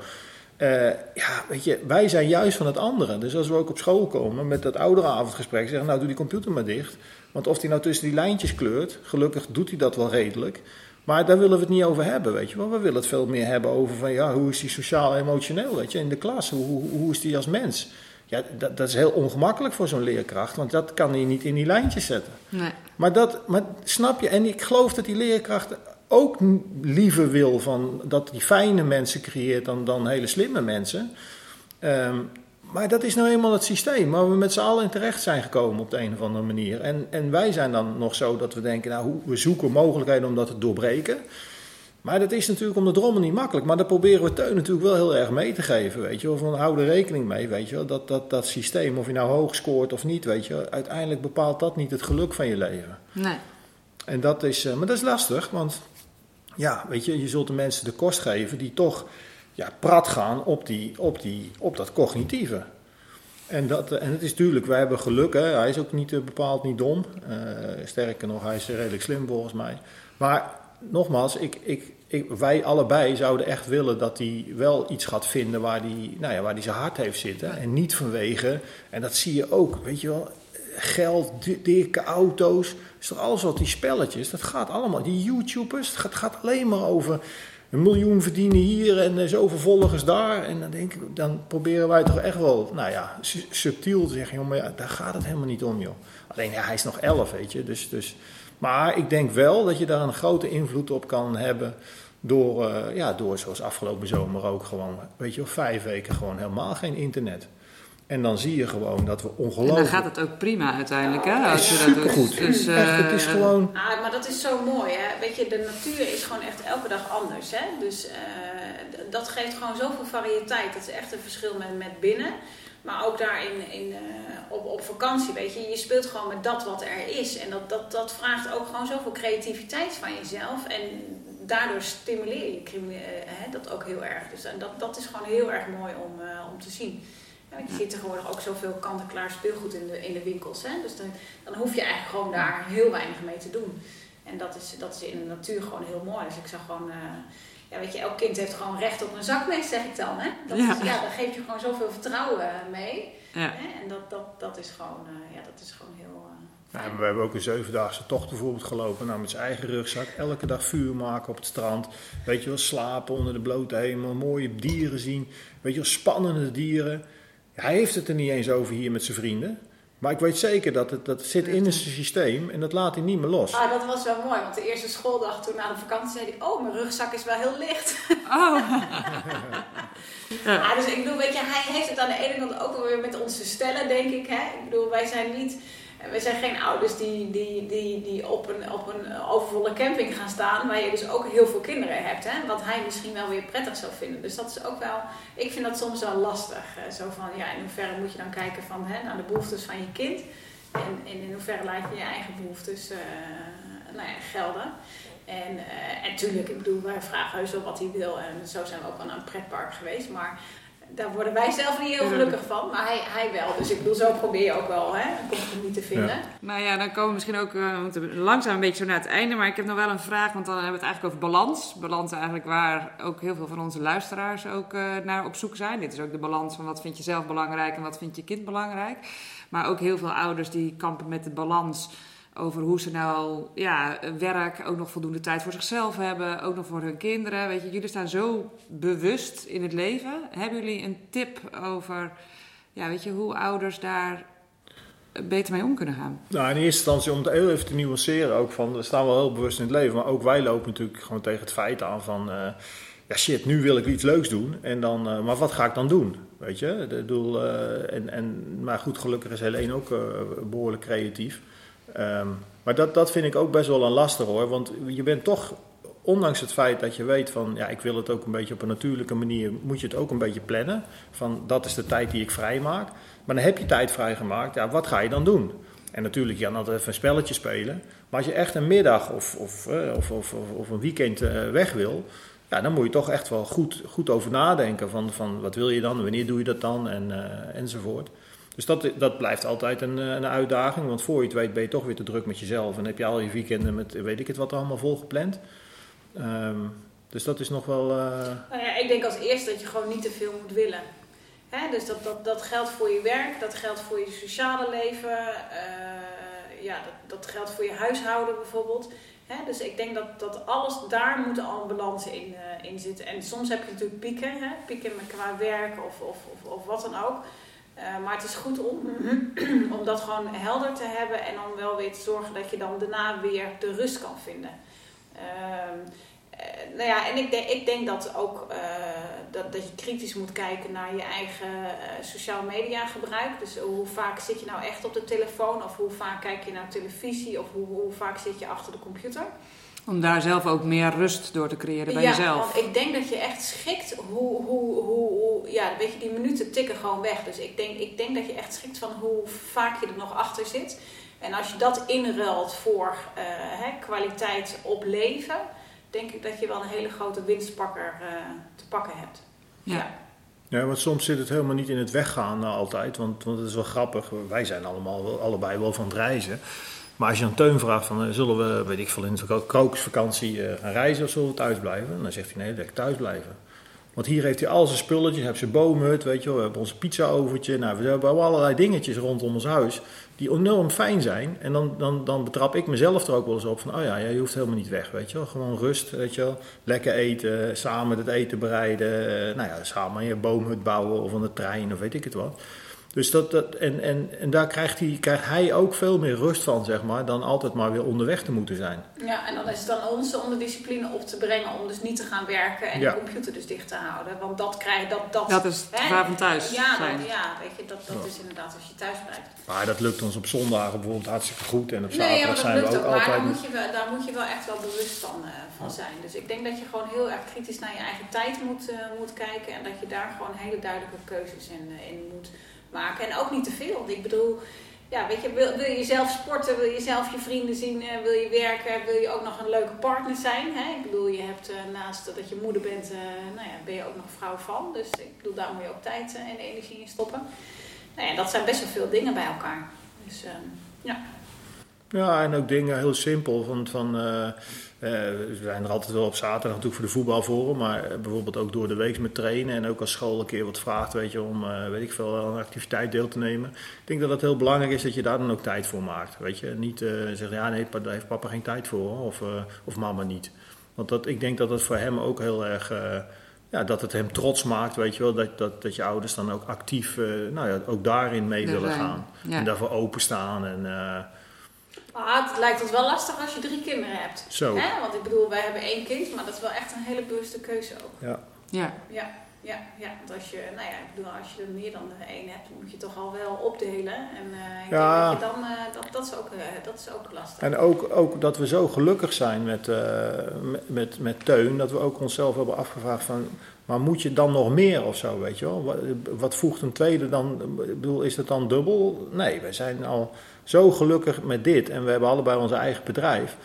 Speaker 2: Eh, ja, weet je, wij zijn juist van het andere. Dus als we ook op school komen met dat ouderavondgesprek, zeggen nou doe die computer maar dicht. Want of hij nou tussen die lijntjes kleurt, gelukkig doet hij dat wel redelijk. Maar daar willen we het niet over hebben, weet je wel. We willen het veel meer hebben over van, ja, hoe is hij sociaal-emotioneel, weet je, in de klas. Hoe, hoe, hoe is hij als mens? Ja, dat, dat is heel ongemakkelijk voor zo'n leerkracht, want dat kan hij niet in die lijntjes zetten.
Speaker 3: Nee.
Speaker 2: Maar, dat, maar snap je, en ik geloof dat die leerkracht ook liever wil van dat die fijne mensen creëert dan, dan hele slimme mensen. Ehm, maar dat is nou eenmaal het systeem waar we met z'n allen in terecht zijn gekomen op de een of andere manier. En, en wij zijn dan nog zo dat we denken, nou, we zoeken mogelijkheden om dat te doorbreken. Maar dat is natuurlijk om de drommel niet makkelijk. Maar daar proberen we Teun natuurlijk wel heel erg mee te geven, weet je wel. Van hou er rekening mee, weet je wel. Dat, dat, dat systeem, of je nou hoog scoort of niet, weet je Uiteindelijk bepaalt dat niet het geluk van je leven.
Speaker 3: Nee.
Speaker 2: En dat is, uh, maar dat is lastig, want ja, weet je, je zult de mensen de kost geven die toch ja, prat gaan op, die, op, die, op dat cognitieve. En, dat, en het is natuurlijk, wij hebben geluk, hè? hij is ook niet uh, bepaald niet dom. Uh, sterker nog, hij is redelijk slim volgens mij. Maar nogmaals, ik, ik, ik, wij allebei zouden echt willen dat hij wel iets gaat vinden waar hij nou ja, waar die zijn hart heeft zitten. En niet vanwege, en dat zie je ook, weet je wel, geld, dikke auto's. Is toch alles wat die spelletjes, dat gaat allemaal. Die YouTubers, het gaat, alleen maar over een miljoen verdienen hier en eh, zoveel volgers daar. En dan, denk ik, dan proberen wij toch echt wel, nou ja, subtiel te zeggen, joh, maar ja, daar gaat het helemaal niet om, joh. Alleen, ja, hij is nog elf, weet je. Dus, dus, maar ik denk wel dat je daar een grote invloed op kan hebben door, uh, ja, door zoals afgelopen zomer ook gewoon, weet je vijf weken gewoon helemaal geen internet. En dan zie je gewoon dat we ongelooflijk... En
Speaker 3: dan gaat het ook prima uiteindelijk, hè?
Speaker 2: Als je dat doet. Dus, uh, echt, het is gewoon...
Speaker 4: Ah, maar dat is zo mooi, hè? Weet je, de natuur is gewoon echt elke dag anders, hè? Dus uh, dat geeft gewoon zoveel variëteit. Dat is echt een verschil met, met binnen. Maar ook daar in, in, uh, op, op vakantie, weet je, je speelt gewoon met dat wat er is. En dat, dat, dat vraagt ook gewoon zoveel creativiteit van jezelf. En daardoor stimuleer je uh, dat ook heel erg. Dus en dat, dat is gewoon heel erg mooi om, om te zien. Ja, je ziet tegenwoordig ook zoveel kant-en-klaar speelgoed in de, in de winkels. Hè? Dus dan, dan hoef je eigenlijk gewoon daar heel weinig mee te doen. En dat is, dat is in de natuur gewoon heel mooi. Dus ik zag gewoon, uh, ja, weet je, elk kind heeft gewoon recht op een zakmes, zeg ik dan. Hè? Dat ja. Is, ja, dan geef je gewoon zoveel vertrouwen mee. Ja. Hè? En dat, dat, dat is gewoon, uh, ja, dat is gewoon heel. Uh,
Speaker 2: ja, we hebben ook een zevendaagse tocht bijvoorbeeld gelopen. Nou, met zijn eigen rugzak. Elke dag vuur maken op het strand. Weet je wel, slapen onder de blote hemel. Mooie dieren zien. Weet je wel, spannende dieren. Hij heeft het er niet eens over hier met zijn vrienden. Maar ik weet zeker dat het, dat zit in zijn systeem en dat laat hij niet meer los.
Speaker 4: Ah, dat was wel mooi, want de eerste schooldag toen na de vakantie zei hij: Oh, mijn rugzak is wel heel licht. Oh. ja. ah, dus ik bedoel, weet je, hij heeft het aan de ene kant ook wel weer met onze stellen, denk ik. Hè? Ik bedoel, wij zijn niet we zijn geen ouders die, die, die, die op, een, op een overvolle camping gaan staan, waar je dus ook heel veel kinderen hebt. Hè? Wat hij misschien wel weer prettig zou vinden. Dus dat is ook wel, ik vind dat soms wel lastig. Zo van, ja, in hoeverre moet je dan kijken van, hè, naar de behoeftes van je kind. En, en in hoeverre laat je je eigen behoeftes uh, nou ja, gelden. En, uh, ik bedoel, wij vragen heus wel wat hij wil. En zo zijn we ook wel naar een pretpark geweest. Maar daar worden wij zelf niet heel gelukkig van, maar hij, hij wel. Dus ik bedoel, zo probeer je ook wel hè, een compromis te vinden. Ja.
Speaker 3: Nou ja, dan komen we misschien ook uh, langzaam een beetje zo naar het einde. Maar ik heb nog wel een vraag, want dan hebben we het eigenlijk over balans. Balans eigenlijk waar ook heel veel van onze luisteraars ook uh, naar op zoek zijn. Dit is ook de balans van wat vind je zelf belangrijk en wat vind je kind belangrijk. Maar ook heel veel ouders die kampen met de balans over hoe ze nou ja, werk, ook nog voldoende tijd voor zichzelf hebben, ook nog voor hun kinderen. Weet je, jullie staan zo bewust in het leven. Hebben jullie een tip over ja, weet je, hoe ouders daar beter mee om kunnen gaan?
Speaker 2: Nou, in eerste instantie om het heel even te nuanceren ook van, we staan wel heel bewust in het leven, maar ook wij lopen natuurlijk gewoon tegen het feit aan van, uh, ja shit, nu wil ik iets leuks doen, en dan, uh, maar wat ga ik dan doen? Weet je, de doel, uh, en, en, maar goed, gelukkig is Helene ook behoorlijk creatief. Um, maar dat, dat vind ik ook best wel een lastig hoor. Want je bent toch, ondanks het feit dat je weet van ja, ik wil het ook een beetje op een natuurlijke manier, moet je het ook een beetje plannen. Van dat is de tijd die ik vrij maak. Maar dan heb je tijd vrijgemaakt, ja, wat ga je dan doen? En natuurlijk, je kan altijd even een spelletje spelen. Maar als je echt een middag of, of, of, of, of een weekend uh, weg wil, ja, dan moet je toch echt wel goed, goed over nadenken. Van, van wat wil je dan, wanneer doe je dat dan en, uh, enzovoort. Dus dat, dat blijft altijd een, een uitdaging. Want voor je het weet ben je toch weer te druk met jezelf. En heb je al je weekenden met weet ik het wat allemaal volgepland. Um, dus dat is nog wel. Uh...
Speaker 4: Nou ja, ik denk als eerste dat je gewoon niet te veel moet willen. Hè? Dus dat, dat, dat geldt voor je werk, dat geldt voor je sociale leven. Uh, ja, dat, dat geldt voor je huishouden bijvoorbeeld. Hè? Dus ik denk dat, dat alles, daar moet al een balans in, in zitten. En soms heb je natuurlijk pieken, hè? pieken qua werk of, of, of, of wat dan ook. Eh, maar het is goed om, om dat gewoon helder te hebben en om wel weer te zorgen dat je dan daarna weer de rust kan vinden. Ehm, eh, nou ja, en ik denk, ik denk dat ook eh, dat, dat je kritisch moet kijken naar je eigen sociale media gebruik. Dus hoe vaak zit je nou echt op de telefoon of hoe vaak kijk je naar televisie of hoe, hoe vaak zit je achter de computer.
Speaker 3: Om daar zelf ook meer rust door te creëren bij
Speaker 4: ja,
Speaker 3: jezelf.
Speaker 4: Want ik denk dat je echt schikt hoe, hoe, hoe, hoe, ja, weet je, die minuten tikken gewoon weg. Dus ik denk, ik denk dat je echt schikt van hoe vaak je er nog achter zit. En als je dat inruilt voor uh, hè, kwaliteit op leven, denk ik dat je wel een hele grote winstpakker uh, te pakken hebt.
Speaker 2: Ja. ja. Ja, want soms zit het helemaal niet in het weggaan uh, altijd. Want, want het is wel grappig. Wij zijn allemaal allebei wel van het reizen. Maar als je een Teun vraagt van, eh, zullen we, weet ik veel, in de krokusvakantie uh, gaan reizen of zullen we thuis blijven? Dan zegt hij, nee, lekker thuis blijven. Want hier heeft hij al zijn spulletjes, heeft zijn boomhut, weet je wel, we hebben ons pizza-overtje. Nou, we hebben allerlei dingetjes rondom ons huis die enorm fijn zijn. En dan, dan, dan betrap ik mezelf er ook wel eens op van, oh ja, je hoeft helemaal niet weg, weet je wel. Gewoon rust, weet je wel. Lekker eten, samen het eten bereiden. Uh, nou ja, samen je boomhut bouwen of aan de trein of weet ik het wat. Dus dat, dat, en, en, en daar krijgt hij, krijgt hij ook veel meer rust van, zeg maar, dan altijd maar weer onderweg te moeten zijn.
Speaker 4: Ja, en dan is het dan onze om de discipline op te brengen om dus niet te gaan werken en de computer dus dicht te houden. Want dat krijg dat, dat,
Speaker 3: dat is het gevaar van thuis
Speaker 4: ja, dat, ja, weet je, dat, dat is inderdaad als je thuis blijft.
Speaker 2: Maar dat lukt ons op zondagen bijvoorbeeld hartstikke goed en op zaterdag nee, zijn we ook, ook
Speaker 4: altijd...
Speaker 2: Maar
Speaker 4: daar moet, je wel, daar moet je wel echt wel bewust van, uh, van zijn. Dus ik denk dat je gewoon heel erg kritisch naar je eigen tijd moet, uh, moet kijken en dat je daar gewoon hele duidelijke keuzes in, uh, in moet En ook niet te veel. Ik bedoel, ja, weet je, wil, wil je zelf sporten, wil je zelf je vrienden zien, eh, wil je werken, wil je ook nog een leuke partner zijn. Hè? Ik bedoel, je hebt uh, naast dat je moeder bent, uh, nou ja, ben je ook nog vrouw van. Dus ik bedoel, daar moet je ook tijd en energie in stoppen. Nou ja, dat zijn best wel veel dingen bij elkaar. Dus ehm, ja.
Speaker 2: Ja, en ook dingen heel simpel. Van, van, we zijn er altijd wel op zaterdag natuurlijk voor de voetbalforum, maar bijvoorbeeld ook door de week met trainen en ook als school een keer wat vraagt, weet je, om, uh, weet ik veel, een activiteit deel te nemen. Ik denk dat het heel belangrijk is dat je daar dan ook tijd voor maakt, weet je. Niet uh, zeggen, ja nee, daar heeft papa geen tijd voor, of, of mama niet. Want dat, ik denk dat het voor hem ook heel erg, ja, dat het hem trots maakt, weet je wel, dat, dat, dat je ouders dan ook actief, nou ja, ook daarin mee willen gaan. Ja. En daarvoor openstaan en...
Speaker 4: Ah, het lijkt ons wel lastig als je drie kinderen hebt.
Speaker 2: Zo.
Speaker 4: Hè? Want ik bedoel, wij hebben één kind, maar dat is wel echt een hele bewuste keuze ook.
Speaker 2: Ja.
Speaker 3: Ja.
Speaker 4: Ja, ja, ja. Want als je, nou ja, ik bedoel, als je er meer dan één hebt, moet je toch al wel opdelen. En uh, ik ja. denk dat je dan, uh, dat, dat, is ook, uh, dat is ook lastig.
Speaker 2: En ook, ook dat we zo gelukkig zijn met, met, met, met Teun, dat we ook onszelf hebben afgevraagd van, maar moet je dan nog meer of zo, weet je wel? Wat, wat voegt een tweede dan? Ik bedoel, is het dan dubbel? Nee, we zijn al zo gelukkig met dit en we hebben allebei ons eigen bedrijf.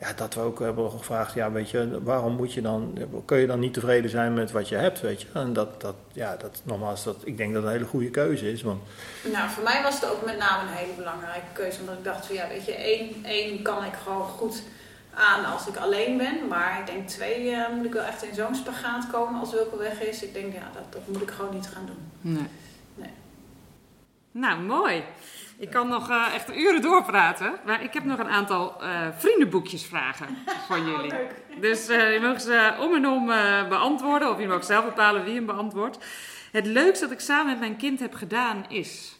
Speaker 2: Ja, dat we ook hebben gevraagd, ja, weet je, waarom moet je dan, kun je dan niet tevreden zijn met wat je hebt, weet je? En dat, dat ja, dat, nogmaals, dat, ik denk dat het een hele goede keuze is. Want...
Speaker 4: Nou, voor mij was het ook met name een hele belangrijke keuze, omdat ik dacht van, ja, weet je, één, één kan ik gewoon goed aan als ik alleen ben. Maar ik denk twee uh, moet ik wel echt in zo'n spagaat komen als Wilke weg is. Ik denk, ja, dat, dat moet ik gewoon niet gaan doen.
Speaker 3: Nee. nee. Nou, mooi. Ik kan nog uh, echt uren doorpraten. Maar ik heb nog een aantal uh, vriendenboekjesvragen van oh, jullie. dus je mag ze om en om beantwoorden. Of je mag zelf bepalen wie hem beantwoordt. Het leukste dat ik samen met mijn kind heb gedaan is...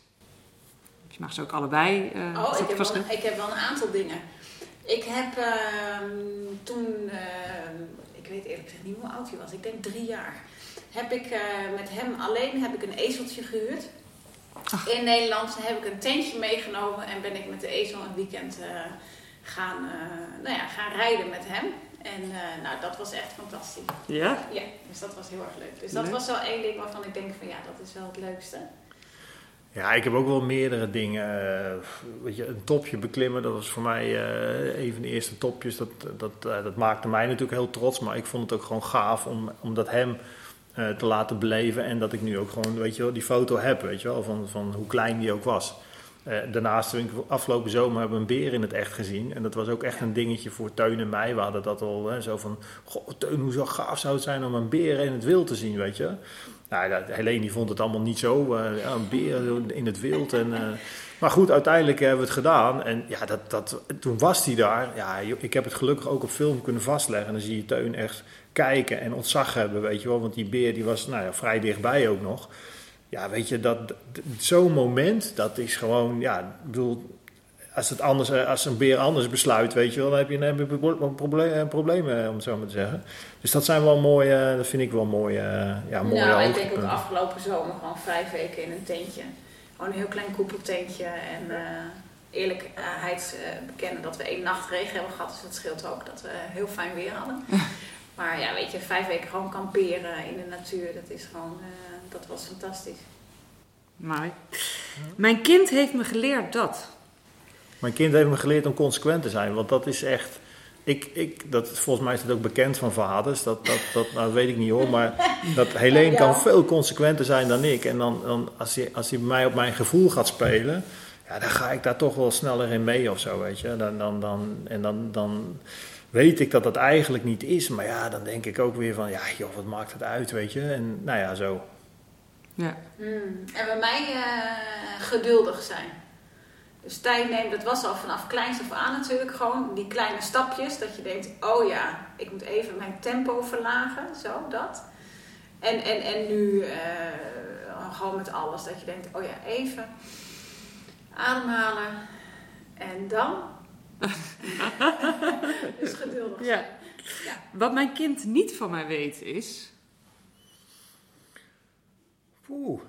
Speaker 3: Je mag ze ook allebei...
Speaker 4: oh, ik heb, wel, ik heb wel een aantal dingen. Ik heb uh, toen, uh, ik weet eerlijk gezegd niet hoe oud hij was, ik denk drie jaar, heb ik met hem alleen heb ik een ezeltje gehuurd. Ach. In Nederland heb ik een tentje meegenomen en ben ik met de ezel een weekend eh, gaan, nou ja, gaan rijden met hem. En nou, dat was echt fantastisch.
Speaker 3: Ja?
Speaker 4: Ja, dus dat was heel erg leuk. Dus dat was wel één ding waarvan ik denk van ja, dat is wel het leukste.
Speaker 2: Ja, ik heb ook wel meerdere dingen. Weet je, een topje beklimmen, dat was voor mij een van de eerste topjes. Dat, dat, dat maakte mij natuurlijk heel trots, maar ik vond het ook gewoon gaaf om, om dat hem te laten beleven. En dat ik nu ook gewoon, weet je wel, die foto heb, weet je wel, van, van hoe klein die ook was. daarnaast, afgelopen zomer hebben we een beer in het echt gezien. En dat was ook echt een dingetje voor Teun en mij. We hadden dat al zo van, goh, Teun, hoe zo gaaf zou het zijn om een beer in het wild te zien, weet je. Nou, Helene die vond het allemaal niet zo. Uh, ja, een beer in het wild. En, uh, maar goed, uiteindelijk hebben we het gedaan. En ja, dat, dat, toen was hij daar. Ja, ik heb het gelukkig ook op film kunnen vastleggen. En dan zie je Teun echt kijken en ontzag hebben, weet je wel. Want die beer die was nou ja, vrij dichtbij ook nog. ja, weet je, dat, zo'n moment, dat is gewoon, ja, ik bedoel, als, het anders, eh, als een beer anders besluit, weet je wel, dan heb je, dan heb je een probleem, een probleem, eh, om het zo maar te zeggen. Dus dat zijn wel mooie, eh, dat vind ik wel mooie, eh, ja, mooie
Speaker 4: nou, ik denk ook afgelopen zomer gewoon vijf weken in een tentje. Gewoon een heel klein koepeltentje. En eh eerlijkheid eh, bekennen dat we één nacht regen hebben gehad. Dus dat scheelt ook dat we heel fijn weer hadden. maar ja, weet je, vijf weken gewoon kamperen in de natuur. Dat is gewoon, eh, dat was fantastisch.
Speaker 3: Mooi. Mijn kind heeft me geleerd dat.
Speaker 2: Mijn kind heeft me geleerd om consequent te zijn, want dat is echt. Ik, ik, dat, volgens mij is het ook bekend van vaders, dat, dat, dat, nou, dat weet ik niet hoor, maar dat Helene
Speaker 4: Ja.
Speaker 2: kan veel consequenter zijn dan ik. En dan, dan als, hij, als hij bij mij op mijn gevoel gaat spelen, ja, dan ga ik daar toch wel sneller in mee of zo, weet je. Dan, dan, dan, en dan, dan weet ik dat dat eigenlijk niet is, maar ja, dan denk ik ook weer van, ja joh, wat maakt het uit, weet je. En nou ja, zo.
Speaker 3: Ja.
Speaker 4: Hmm. En bij mij eh, geduldig zijn. Dus tijd nemen, dat was al vanaf kleins af aan natuurlijk. Gewoon die kleine stapjes. Dat je denkt, oh ja, ik moet even mijn tempo verlagen. Zo, dat. En, en, en nu eh, gewoon met alles. Dat je denkt, oh ja, even ademhalen. En dan? dus geduldig.
Speaker 3: Ja. Wat mijn kind niet van mij weet is...
Speaker 2: Oeh.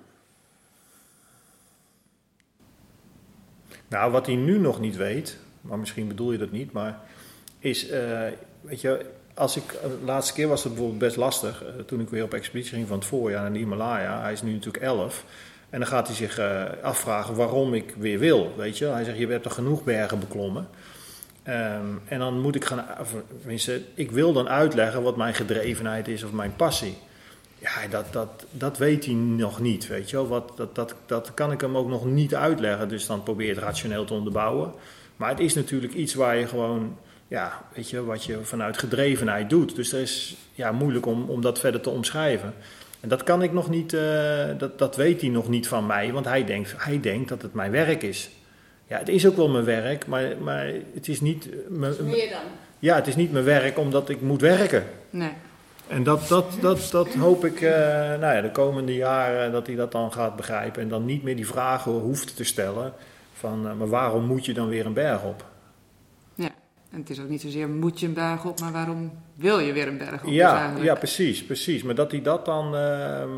Speaker 2: Nou, wat hij nu nog niet weet, maar misschien bedoel je dat niet, maar is, eh, weet je, als ik, de laatste keer was het bijvoorbeeld best lastig, eh, toen ik weer op expeditie ging van het voorjaar naar de Himalaya. Hij is nu natuurlijk 11. En dan gaat hij zich eh, afvragen waarom ik weer wil, weet je. Hij zegt, je hebt er genoeg bergen beklommen. Ehm, en dan moet ik gaan, of, ik wil dan uitleggen wat mijn gedrevenheid is of mijn passie. Ja, dat, dat, dat weet hij nog niet, weet je wel. Wat, dat, dat, dat kan ik hem ook nog niet uitleggen, dus dan probeer je het rationeel te onderbouwen. Maar het is natuurlijk iets waar je gewoon, ja, weet je, wat je vanuit gedrevenheid doet. Dus dat is ja, moeilijk om, om dat verder te omschrijven. En dat kan ik nog niet, eh, dat, dat weet hij nog niet van mij, want hij denkt, hij denkt dat het mijn werk is. Ja, het is ook wel mijn werk, maar, maar het is niet, eh,
Speaker 4: Meer dan.
Speaker 2: ja, het is niet mijn werk omdat ik moet werken.
Speaker 3: Nee.
Speaker 2: En dat, dat, dat, dat hoop ik eh, nou ja, de komende jaren dat hij dat dan gaat begrijpen. En dan niet meer die vragen hoeft te stellen van, eh, maar waarom moet je dan weer een berg op?
Speaker 3: Ja. En het is ook niet zozeer moet je een berg op, maar waarom wil je weer een berg op?
Speaker 2: Ja, ja, precies, precies. Maar dat hij dat dan ehm,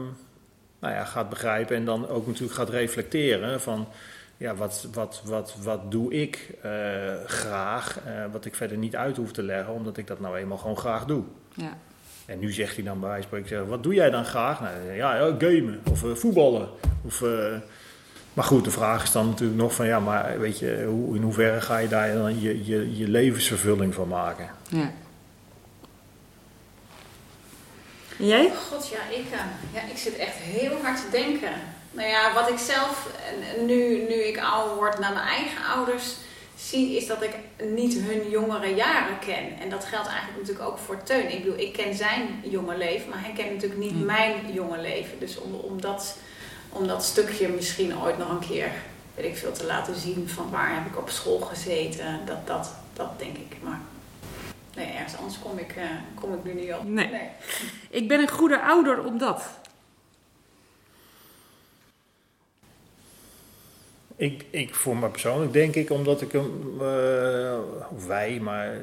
Speaker 2: nou ja, gaat begrijpen en dan ook natuurlijk gaat reflecteren van... Ja, wat, wat, wat, wat doe ik eh, graag, wat ik verder niet uit hoef te leggen, omdat ik dat nou eenmaal gewoon graag doe.
Speaker 3: Ja.
Speaker 2: En nu zegt hij dan bij wijze van spreken, wat doe jij dan graag? Nou, ja, ja gamen of eh, voetballen. Of, eh, maar goed, de vraag is dan natuurlijk nog van, ja, maar weet je, hoe, in hoeverre ga je daar dan je, je, je levensvervulling van maken?
Speaker 3: ja. En jij?
Speaker 4: God, ja ik, eh, ja, ik zit echt heel hard te denken. Nou ja, wat ik zelf, nu, nu ik ouder word, naar mijn eigen ouders zie, is dat ik niet hun jongere jaren ken. En dat geldt eigenlijk natuurlijk ook voor Teun. Ik bedoel, ik ken zijn jonge leven, maar hij kent natuurlijk niet
Speaker 3: Hmm.
Speaker 4: mijn jonge leven. Dus om, om, dat, om dat stukje misschien ooit nog een keer, weet ik veel, te laten zien van waar heb ik op school gezeten, dat, dat, dat denk ik. Maar nee, ergens anders kom ik, eh, kom ik nu niet op.
Speaker 3: Nee. Ik ben een goede ouder omdat.
Speaker 2: Ik, ik voor mij persoonlijk denk ik, omdat ik hem, eh, wij, maar eh,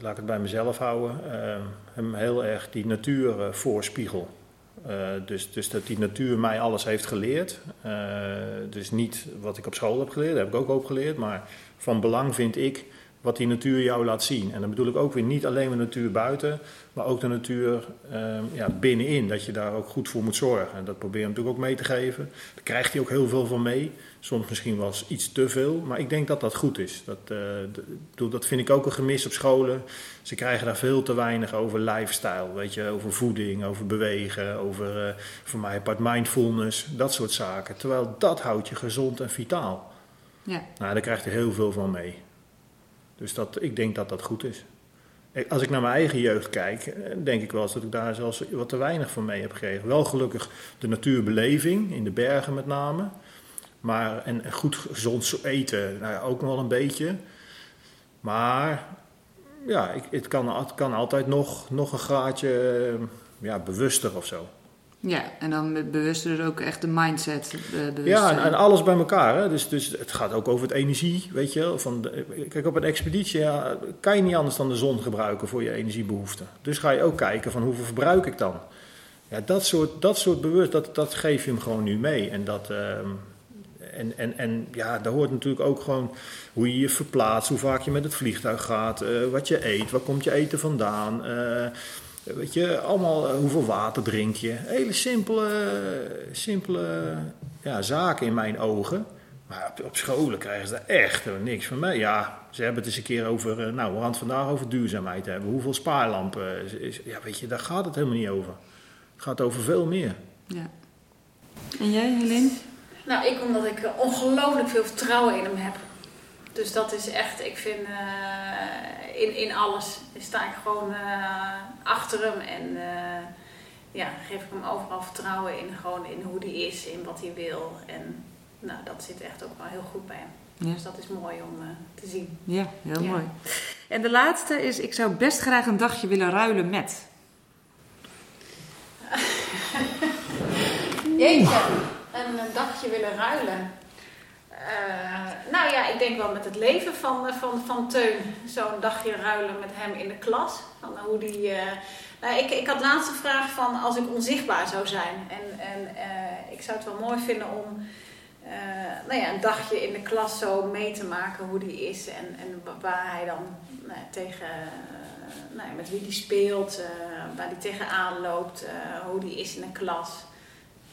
Speaker 2: laat ik het bij mezelf houden, eh, hem heel erg die natuur voorspiegel. Dus, dus dat die natuur mij alles heeft geleerd. Dus niet wat ik op school heb geleerd, daar heb ik ook op geleerd, maar van belang vind ik wat die natuur jou laat zien. En dan bedoel ik ook weer niet alleen de natuur buiten, maar ook de natuur eh, ja, binnenin. Dat je daar ook goed voor moet zorgen. En dat probeer je hem natuurlijk ook mee te geven. Daar krijgt hij ook heel veel van mee. Soms misschien wel eens iets te veel, maar ik denk dat dat goed is. Dat, eh, dat vind ik ook een gemis op scholen. Ze krijgen daar veel te weinig over lifestyle, weet je, over voeding, over bewegen, over eh, voor mij apart mindfulness, dat soort zaken. Terwijl dat houdt je gezond en vitaal.
Speaker 3: Ja.
Speaker 2: Nou, daar krijgt hij heel veel van mee. Dus dat, ik denk dat dat goed is. Als ik naar mijn eigen jeugd kijk, eh, denk ik wel eens dat ik daar zelfs wat te weinig van mee heb gekregen. Wel gelukkig de natuurbeleving, in de bergen met name. Maar, en, goed gezond zo eten, nou ja, ook nog wel een beetje. Maar ja, ik, het, kan, kan altijd nog, nog een graadje eh, ja, bewuster of zo.
Speaker 3: Ja, en dan met bewust dus ook echt de mindset. eh, bewust
Speaker 2: Ja, en, en alles bij elkaar. Hè? Dus, dus het gaat ook over het energie, weet je. Van de- kijk, op een expeditie ja, kan je niet anders dan de zon gebruiken voor je energiebehoeften. Dus ga je ook kijken van hoeveel verbruik ik dan. Ja, dat soort, dat soort bewust, dat, dat geef je hem gewoon nu mee. En, dat, ehm, en, en, en ja, daar hoort natuurlijk ook gewoon hoe je je verplaatst, hoe vaak je met het vliegtuig gaat, eh, wat je eet, waar komt je eten vandaan. eh, Weet je, allemaal eh, hoeveel water drink je. Hele simpele, simpele ja, zaken in mijn ogen. Maar op, op scholen krijgen ze daar echt niks van mee. Ja, ze hebben het eens een keer over, eh, nou, we gaan het vandaag over duurzaamheid hebben. Hoeveel spaarlampen, is, is- ja, weet je, daar gaat het helemaal niet over. Het gaat over veel meer.
Speaker 3: Ja. En jij, Helene?
Speaker 4: Nou, ik omdat ik eh, ongelooflijk veel vertrouwen in hem heb. Dus dat is echt, ik vind eh, in, in alles sta ik gewoon eh, achter hem en eh, ja, geef ik hem overal vertrouwen in, gewoon in hoe hij is, in wat hij wil. En nou, dat zit echt ook wel heel goed bij hem.
Speaker 3: Ja.
Speaker 4: Dus dat is mooi om eh, te zien.
Speaker 3: Ja, heel
Speaker 4: Ja.
Speaker 3: mooi. En de laatste is, ik zou best graag een dagje willen ruilen met.
Speaker 4: Jeetje, een dagje willen ruilen. Eh, nou ja, ik denk wel met het leven van, eh, van, van Teun. Zo'n dagje ruilen met hem in de klas. Van hoe die, eh, nou, ik, ik had laatst vraag van als ik onzichtbaar zou zijn. En, en eh, ik zou het wel mooi vinden om eh, nou ja, een dagje in de klas zo mee te maken hoe die is. En, en wa- waar hij dan nou, tegen, eh, nou ja, met wie die speelt, eh, waar die tegenaan loopt, eh, hoe die is in de klas.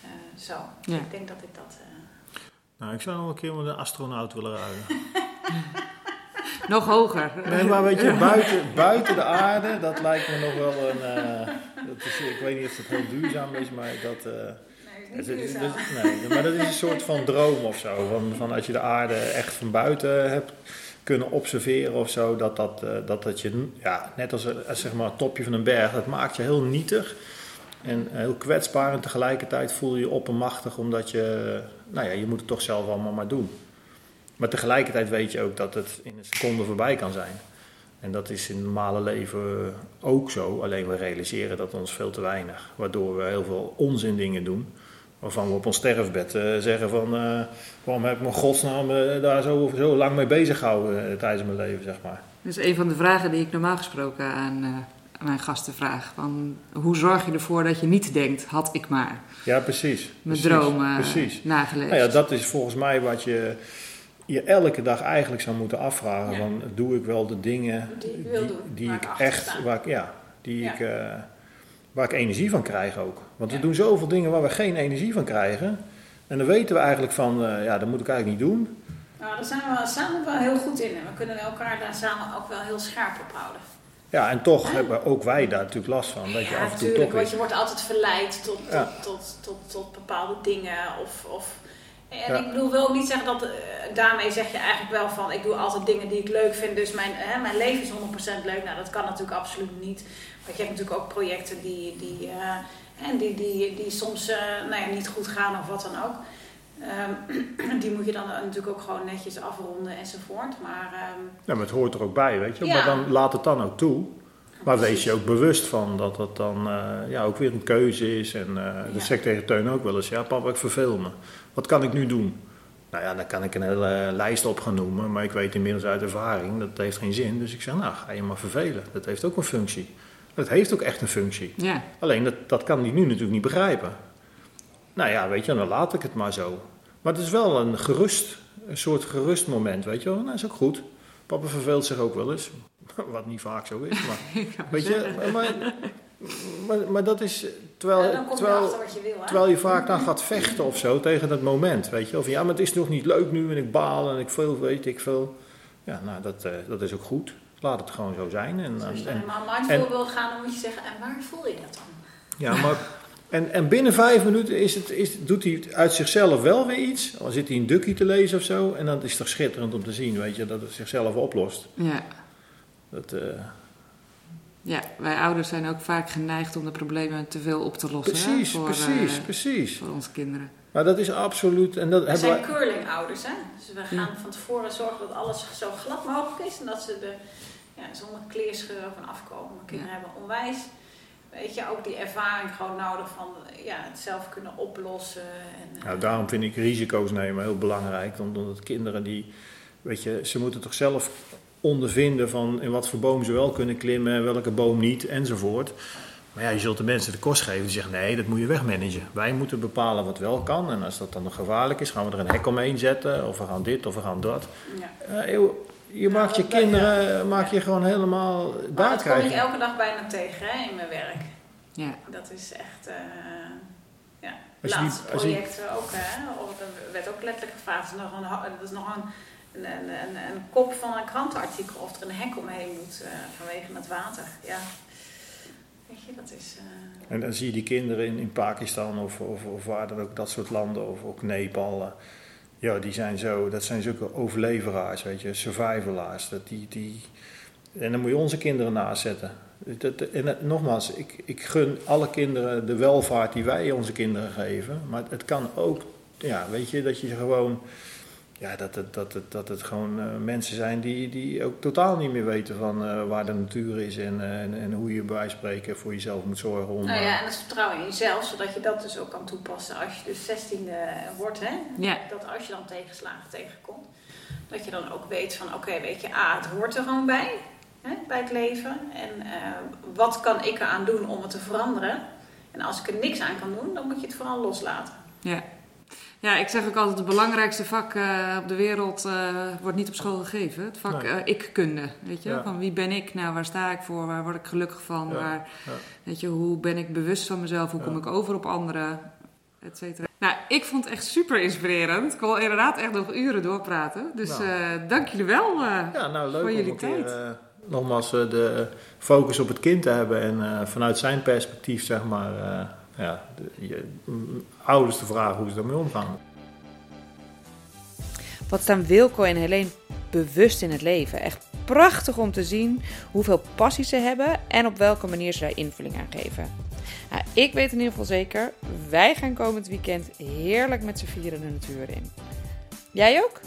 Speaker 4: Eh, zo,
Speaker 3: Ja.
Speaker 4: ik denk dat ik dat...
Speaker 2: Nou, ik zou nog een keer met een astronaut willen ruilen.
Speaker 3: Nog hoger.
Speaker 2: Nee, maar weet je, buiten, buiten de aarde, dat lijkt me nog wel een... eh, dat is, ik weet niet of het heel duurzaam is, maar dat... eh,
Speaker 4: Nee, is
Speaker 2: Het
Speaker 4: niet
Speaker 2: is-
Speaker 4: duurzaam.
Speaker 2: dus- nee, maar dat is een soort van droom of zo. Van, van als je de aarde echt van buiten hebt kunnen observeren of zo. Dat dat, eh, dat, dat je, ja, net als, een- als zeg maar het topje van een berg, dat maakt je heel nietig. En heel kwetsbaar en tegelijkertijd voel je je oppermachtig omdat je, nou ja, je moet het toch zelf allemaal maar doen. Maar tegelijkertijd weet je ook dat het in een seconde voorbij kan zijn. En dat is in het normale leven ook zo, alleen we realiseren dat ons veel te weinig. Waardoor we heel veel onzin dingen doen, waarvan we op ons sterfbed eh, zeggen van... eh, waarom heb ik mijn godsnaam eh, daar zo, zo lang mee bezig gehouden eh, tijdens mijn leven, zeg maar.
Speaker 3: Dat is een van de vragen die ik normaal gesproken aan, aan mijn gasten vraag. Van, hoe zorg je ervoor dat je niet denkt, had ik maar
Speaker 2: Ja, precies.
Speaker 3: mijn
Speaker 2: precies,
Speaker 3: dromen
Speaker 2: Precies.
Speaker 3: nageleefd.
Speaker 2: Nou ja, dat is volgens mij wat je je elke dag eigenlijk zou moeten afvragen.
Speaker 4: Ja.
Speaker 2: Van, doe ik wel de dingen
Speaker 4: Die ik wil doen,
Speaker 2: die
Speaker 4: waar
Speaker 2: ik echt, waar ik, ja, die
Speaker 4: Ja.
Speaker 2: ik, eh, waar ik energie van krijg ook. Want we doen zoveel dingen waar we geen energie van krijgen. En dan weten we eigenlijk van, eh, ja, dat moet ik eigenlijk niet doen.
Speaker 4: Nou, daar zijn we samen wel heel goed in. En we kunnen elkaar daar samen ook wel heel scherp op houden.
Speaker 2: Ja, en toch hebben ook wij daar natuurlijk last van. Dat je
Speaker 4: ja,
Speaker 2: af en toe
Speaker 4: natuurlijk. Want je wordt altijd verleid tot, tot,
Speaker 2: Ja.
Speaker 4: tot, tot, tot bepaalde dingen. Of, of, en
Speaker 2: Ja.
Speaker 4: ik bedoel, wil ook niet zeggen dat... eh, daarmee zeg je eigenlijk wel van... Ik doe altijd dingen die ik leuk vind. Dus mijn, hè, mijn leven is 100% leuk. Nou, dat kan natuurlijk absoluut niet. Want je hebt natuurlijk ook projecten die... die eh, en die, die, die soms eh, nou ja, niet goed gaan of wat dan ook. Ehm, die moet je dan natuurlijk ook gewoon netjes afronden enzovoort. Maar ehm,
Speaker 2: Ja, maar het hoort er ook bij, weet je.
Speaker 4: Ja.
Speaker 2: Maar dan laat het dan ook toe. Maar wees je ook bewust van dat dat dan eh, ja, ook weer een keuze is. En eh dat
Speaker 4: Ja.
Speaker 2: zeg ik tegen Teun ook wel eens. Ja, papa, ik verveel me. Wat kan ik nu doen? Nou ja, dan kan ik een hele lijst op gaan noemen. Maar ik weet inmiddels uit ervaring, dat heeft geen zin. Dus ik zeg, nou, ga je maar vervelen. Dat heeft ook een functie. Dat heeft ook echt een functie.
Speaker 3: Ja,
Speaker 2: Alleen, dat, dat kan hij nu natuurlijk niet begrijpen. Nou ja, weet je, dan laat ik het maar zo. Maar het is wel een gerust, een soort gerust moment, weet je wel. Nou, is ook goed. Papa verveelt zich ook wel eens. Wat niet vaak zo is, maar... weet je, maar, maar, maar dat is... Terwijl,
Speaker 4: en dan kom je
Speaker 2: terwijl,
Speaker 4: achter wat je wil. Hè?
Speaker 2: terwijl je vaak dan gaat vechten of zo tegen dat moment, weet je wel. Van, ja, maar het is nog niet leuk nu en ik baal en ik veel, weet ik veel. Ja, nou, dat, eh, dat is ook goed. Laat het gewoon zo zijn. En,
Speaker 4: Dus als je
Speaker 2: en,
Speaker 4: helemaal mindful
Speaker 2: en-
Speaker 4: wil gaan, dan moet je zeggen, en waar voel je dat dan?
Speaker 2: Ja, maar. En, en binnen vijf minuten is het, is, doet hij uit zichzelf wel weer iets. Dan zit hij een dukkie te lezen of zo. En dan is het toch schitterend om te zien, weet je, dat het zichzelf oplost.
Speaker 3: ja.
Speaker 2: Dat, eh,
Speaker 3: ja, wij ouders zijn ook vaak geneigd om de problemen te veel op te lossen. hè,
Speaker 2: precies,
Speaker 3: voor,
Speaker 2: precies,
Speaker 3: eh,
Speaker 2: precies.
Speaker 3: voor onze kinderen.
Speaker 2: Maar dat is absoluut. En dat
Speaker 4: We zijn
Speaker 2: wij.
Speaker 4: curlingouders, hè? Dus we gaan
Speaker 3: Ja.
Speaker 4: van tevoren zorgen dat alles zo glad mogelijk is. En dat ze er ja, zonder kleerscheuren van afkomen. Mijn kinderen hebben onwijs weet je, ook die ervaring gewoon nodig van ja, het zelf kunnen oplossen. En,
Speaker 2: nou, daarom vind ik risico's nemen heel belangrijk. Omdat kinderen die, weet je, ze moeten toch zelf ondervinden van in wat voor boom ze wel kunnen klimmen en welke boom niet enzovoort. Maar ja, je zult de mensen de kost geven die zeggen nee, dat moet je wegmanagen. Wij moeten bepalen wat wel kan en als dat dan nog gevaarlijk is, gaan we er een hek omheen zetten of we gaan dit of we gaan dat. Ja. Uh, je maakt je kinderen maak je gewoon helemaal
Speaker 4: daar Dat kom ik elke dag bijna tegen hè, in mijn werk. Ja. Dat is echt... Uh, ja. Laatste project ook, hè. Er werd ook letterlijk gevraagd, dat is nog een, dat is nog een, een, een, een, kop van een krantenartikel of er een hek omheen moet uh, vanwege het water. Ja. Weet je, dat is... Uh...
Speaker 2: En dan zie je die kinderen in, in Pakistan of, of, of waar dan ook, dat soort landen, of ook Nepal ja, die zijn zo, dat zijn zulke overleveraars, weet je, survivalaars. Dat die, die, en dan moet je onze kinderen naast zetten. Dat, en nogmaals, ik, ik gun alle kinderen de welvaart die wij onze kinderen geven. Maar het kan ook, ja, weet je, dat je gewoon ja, dat, het, dat, het, dat het gewoon uh, mensen zijn die, die ook totaal niet meer weten van uh, waar de natuur is en, uh, en, en, hoe je bij spreken voor jezelf moet zorgen. Om,
Speaker 4: nou ja, en het vertrouwen in jezelf, zodat je dat dus ook kan toepassen als je dus 16 wordt. Hè? Ja. Dat als je dan tegenslagen tegenkomt, dat je dan ook weet van oké, weet je, A, het hoort er gewoon bij, hè, bij het leven. En wat kan ik eraan doen om het te veranderen? En als ik er niks aan kan doen, dan moet je het vooral loslaten.
Speaker 3: Ja. Ja, ik zeg ook altijd, het belangrijkste vak uh, op de wereld uh, wordt niet op school gegeven. Het vak nee. uh, ik-kunde, weet je. Van wie ben ik nou, waar sta ik voor, waar word ik gelukkig van, ja. waar, weet je, hoe ben ik bewust van mezelf, hoe kom ik over op anderen, et cetera. Nou, ik vond het echt super inspirerend. Ik wil inderdaad echt nog uren doorpraten. Dus nou. dank jullie wel ja, nou, leuk voor jullie tijd.
Speaker 2: Keer, nogmaals de focus op het kind te hebben en vanuit zijn perspectief, zeg maar ja, de, je, ouders te vragen hoe ze daarmee omgaan.
Speaker 3: Wat staan Wilco en Helene bewust in het leven? Echt prachtig om te zien hoeveel passie ze hebben en op welke manier ze daar invulling aan geven. Nou, ik weet in ieder geval zeker, wij gaan komend weekend heerlijk met z'n vieren de natuur in. Jij ook?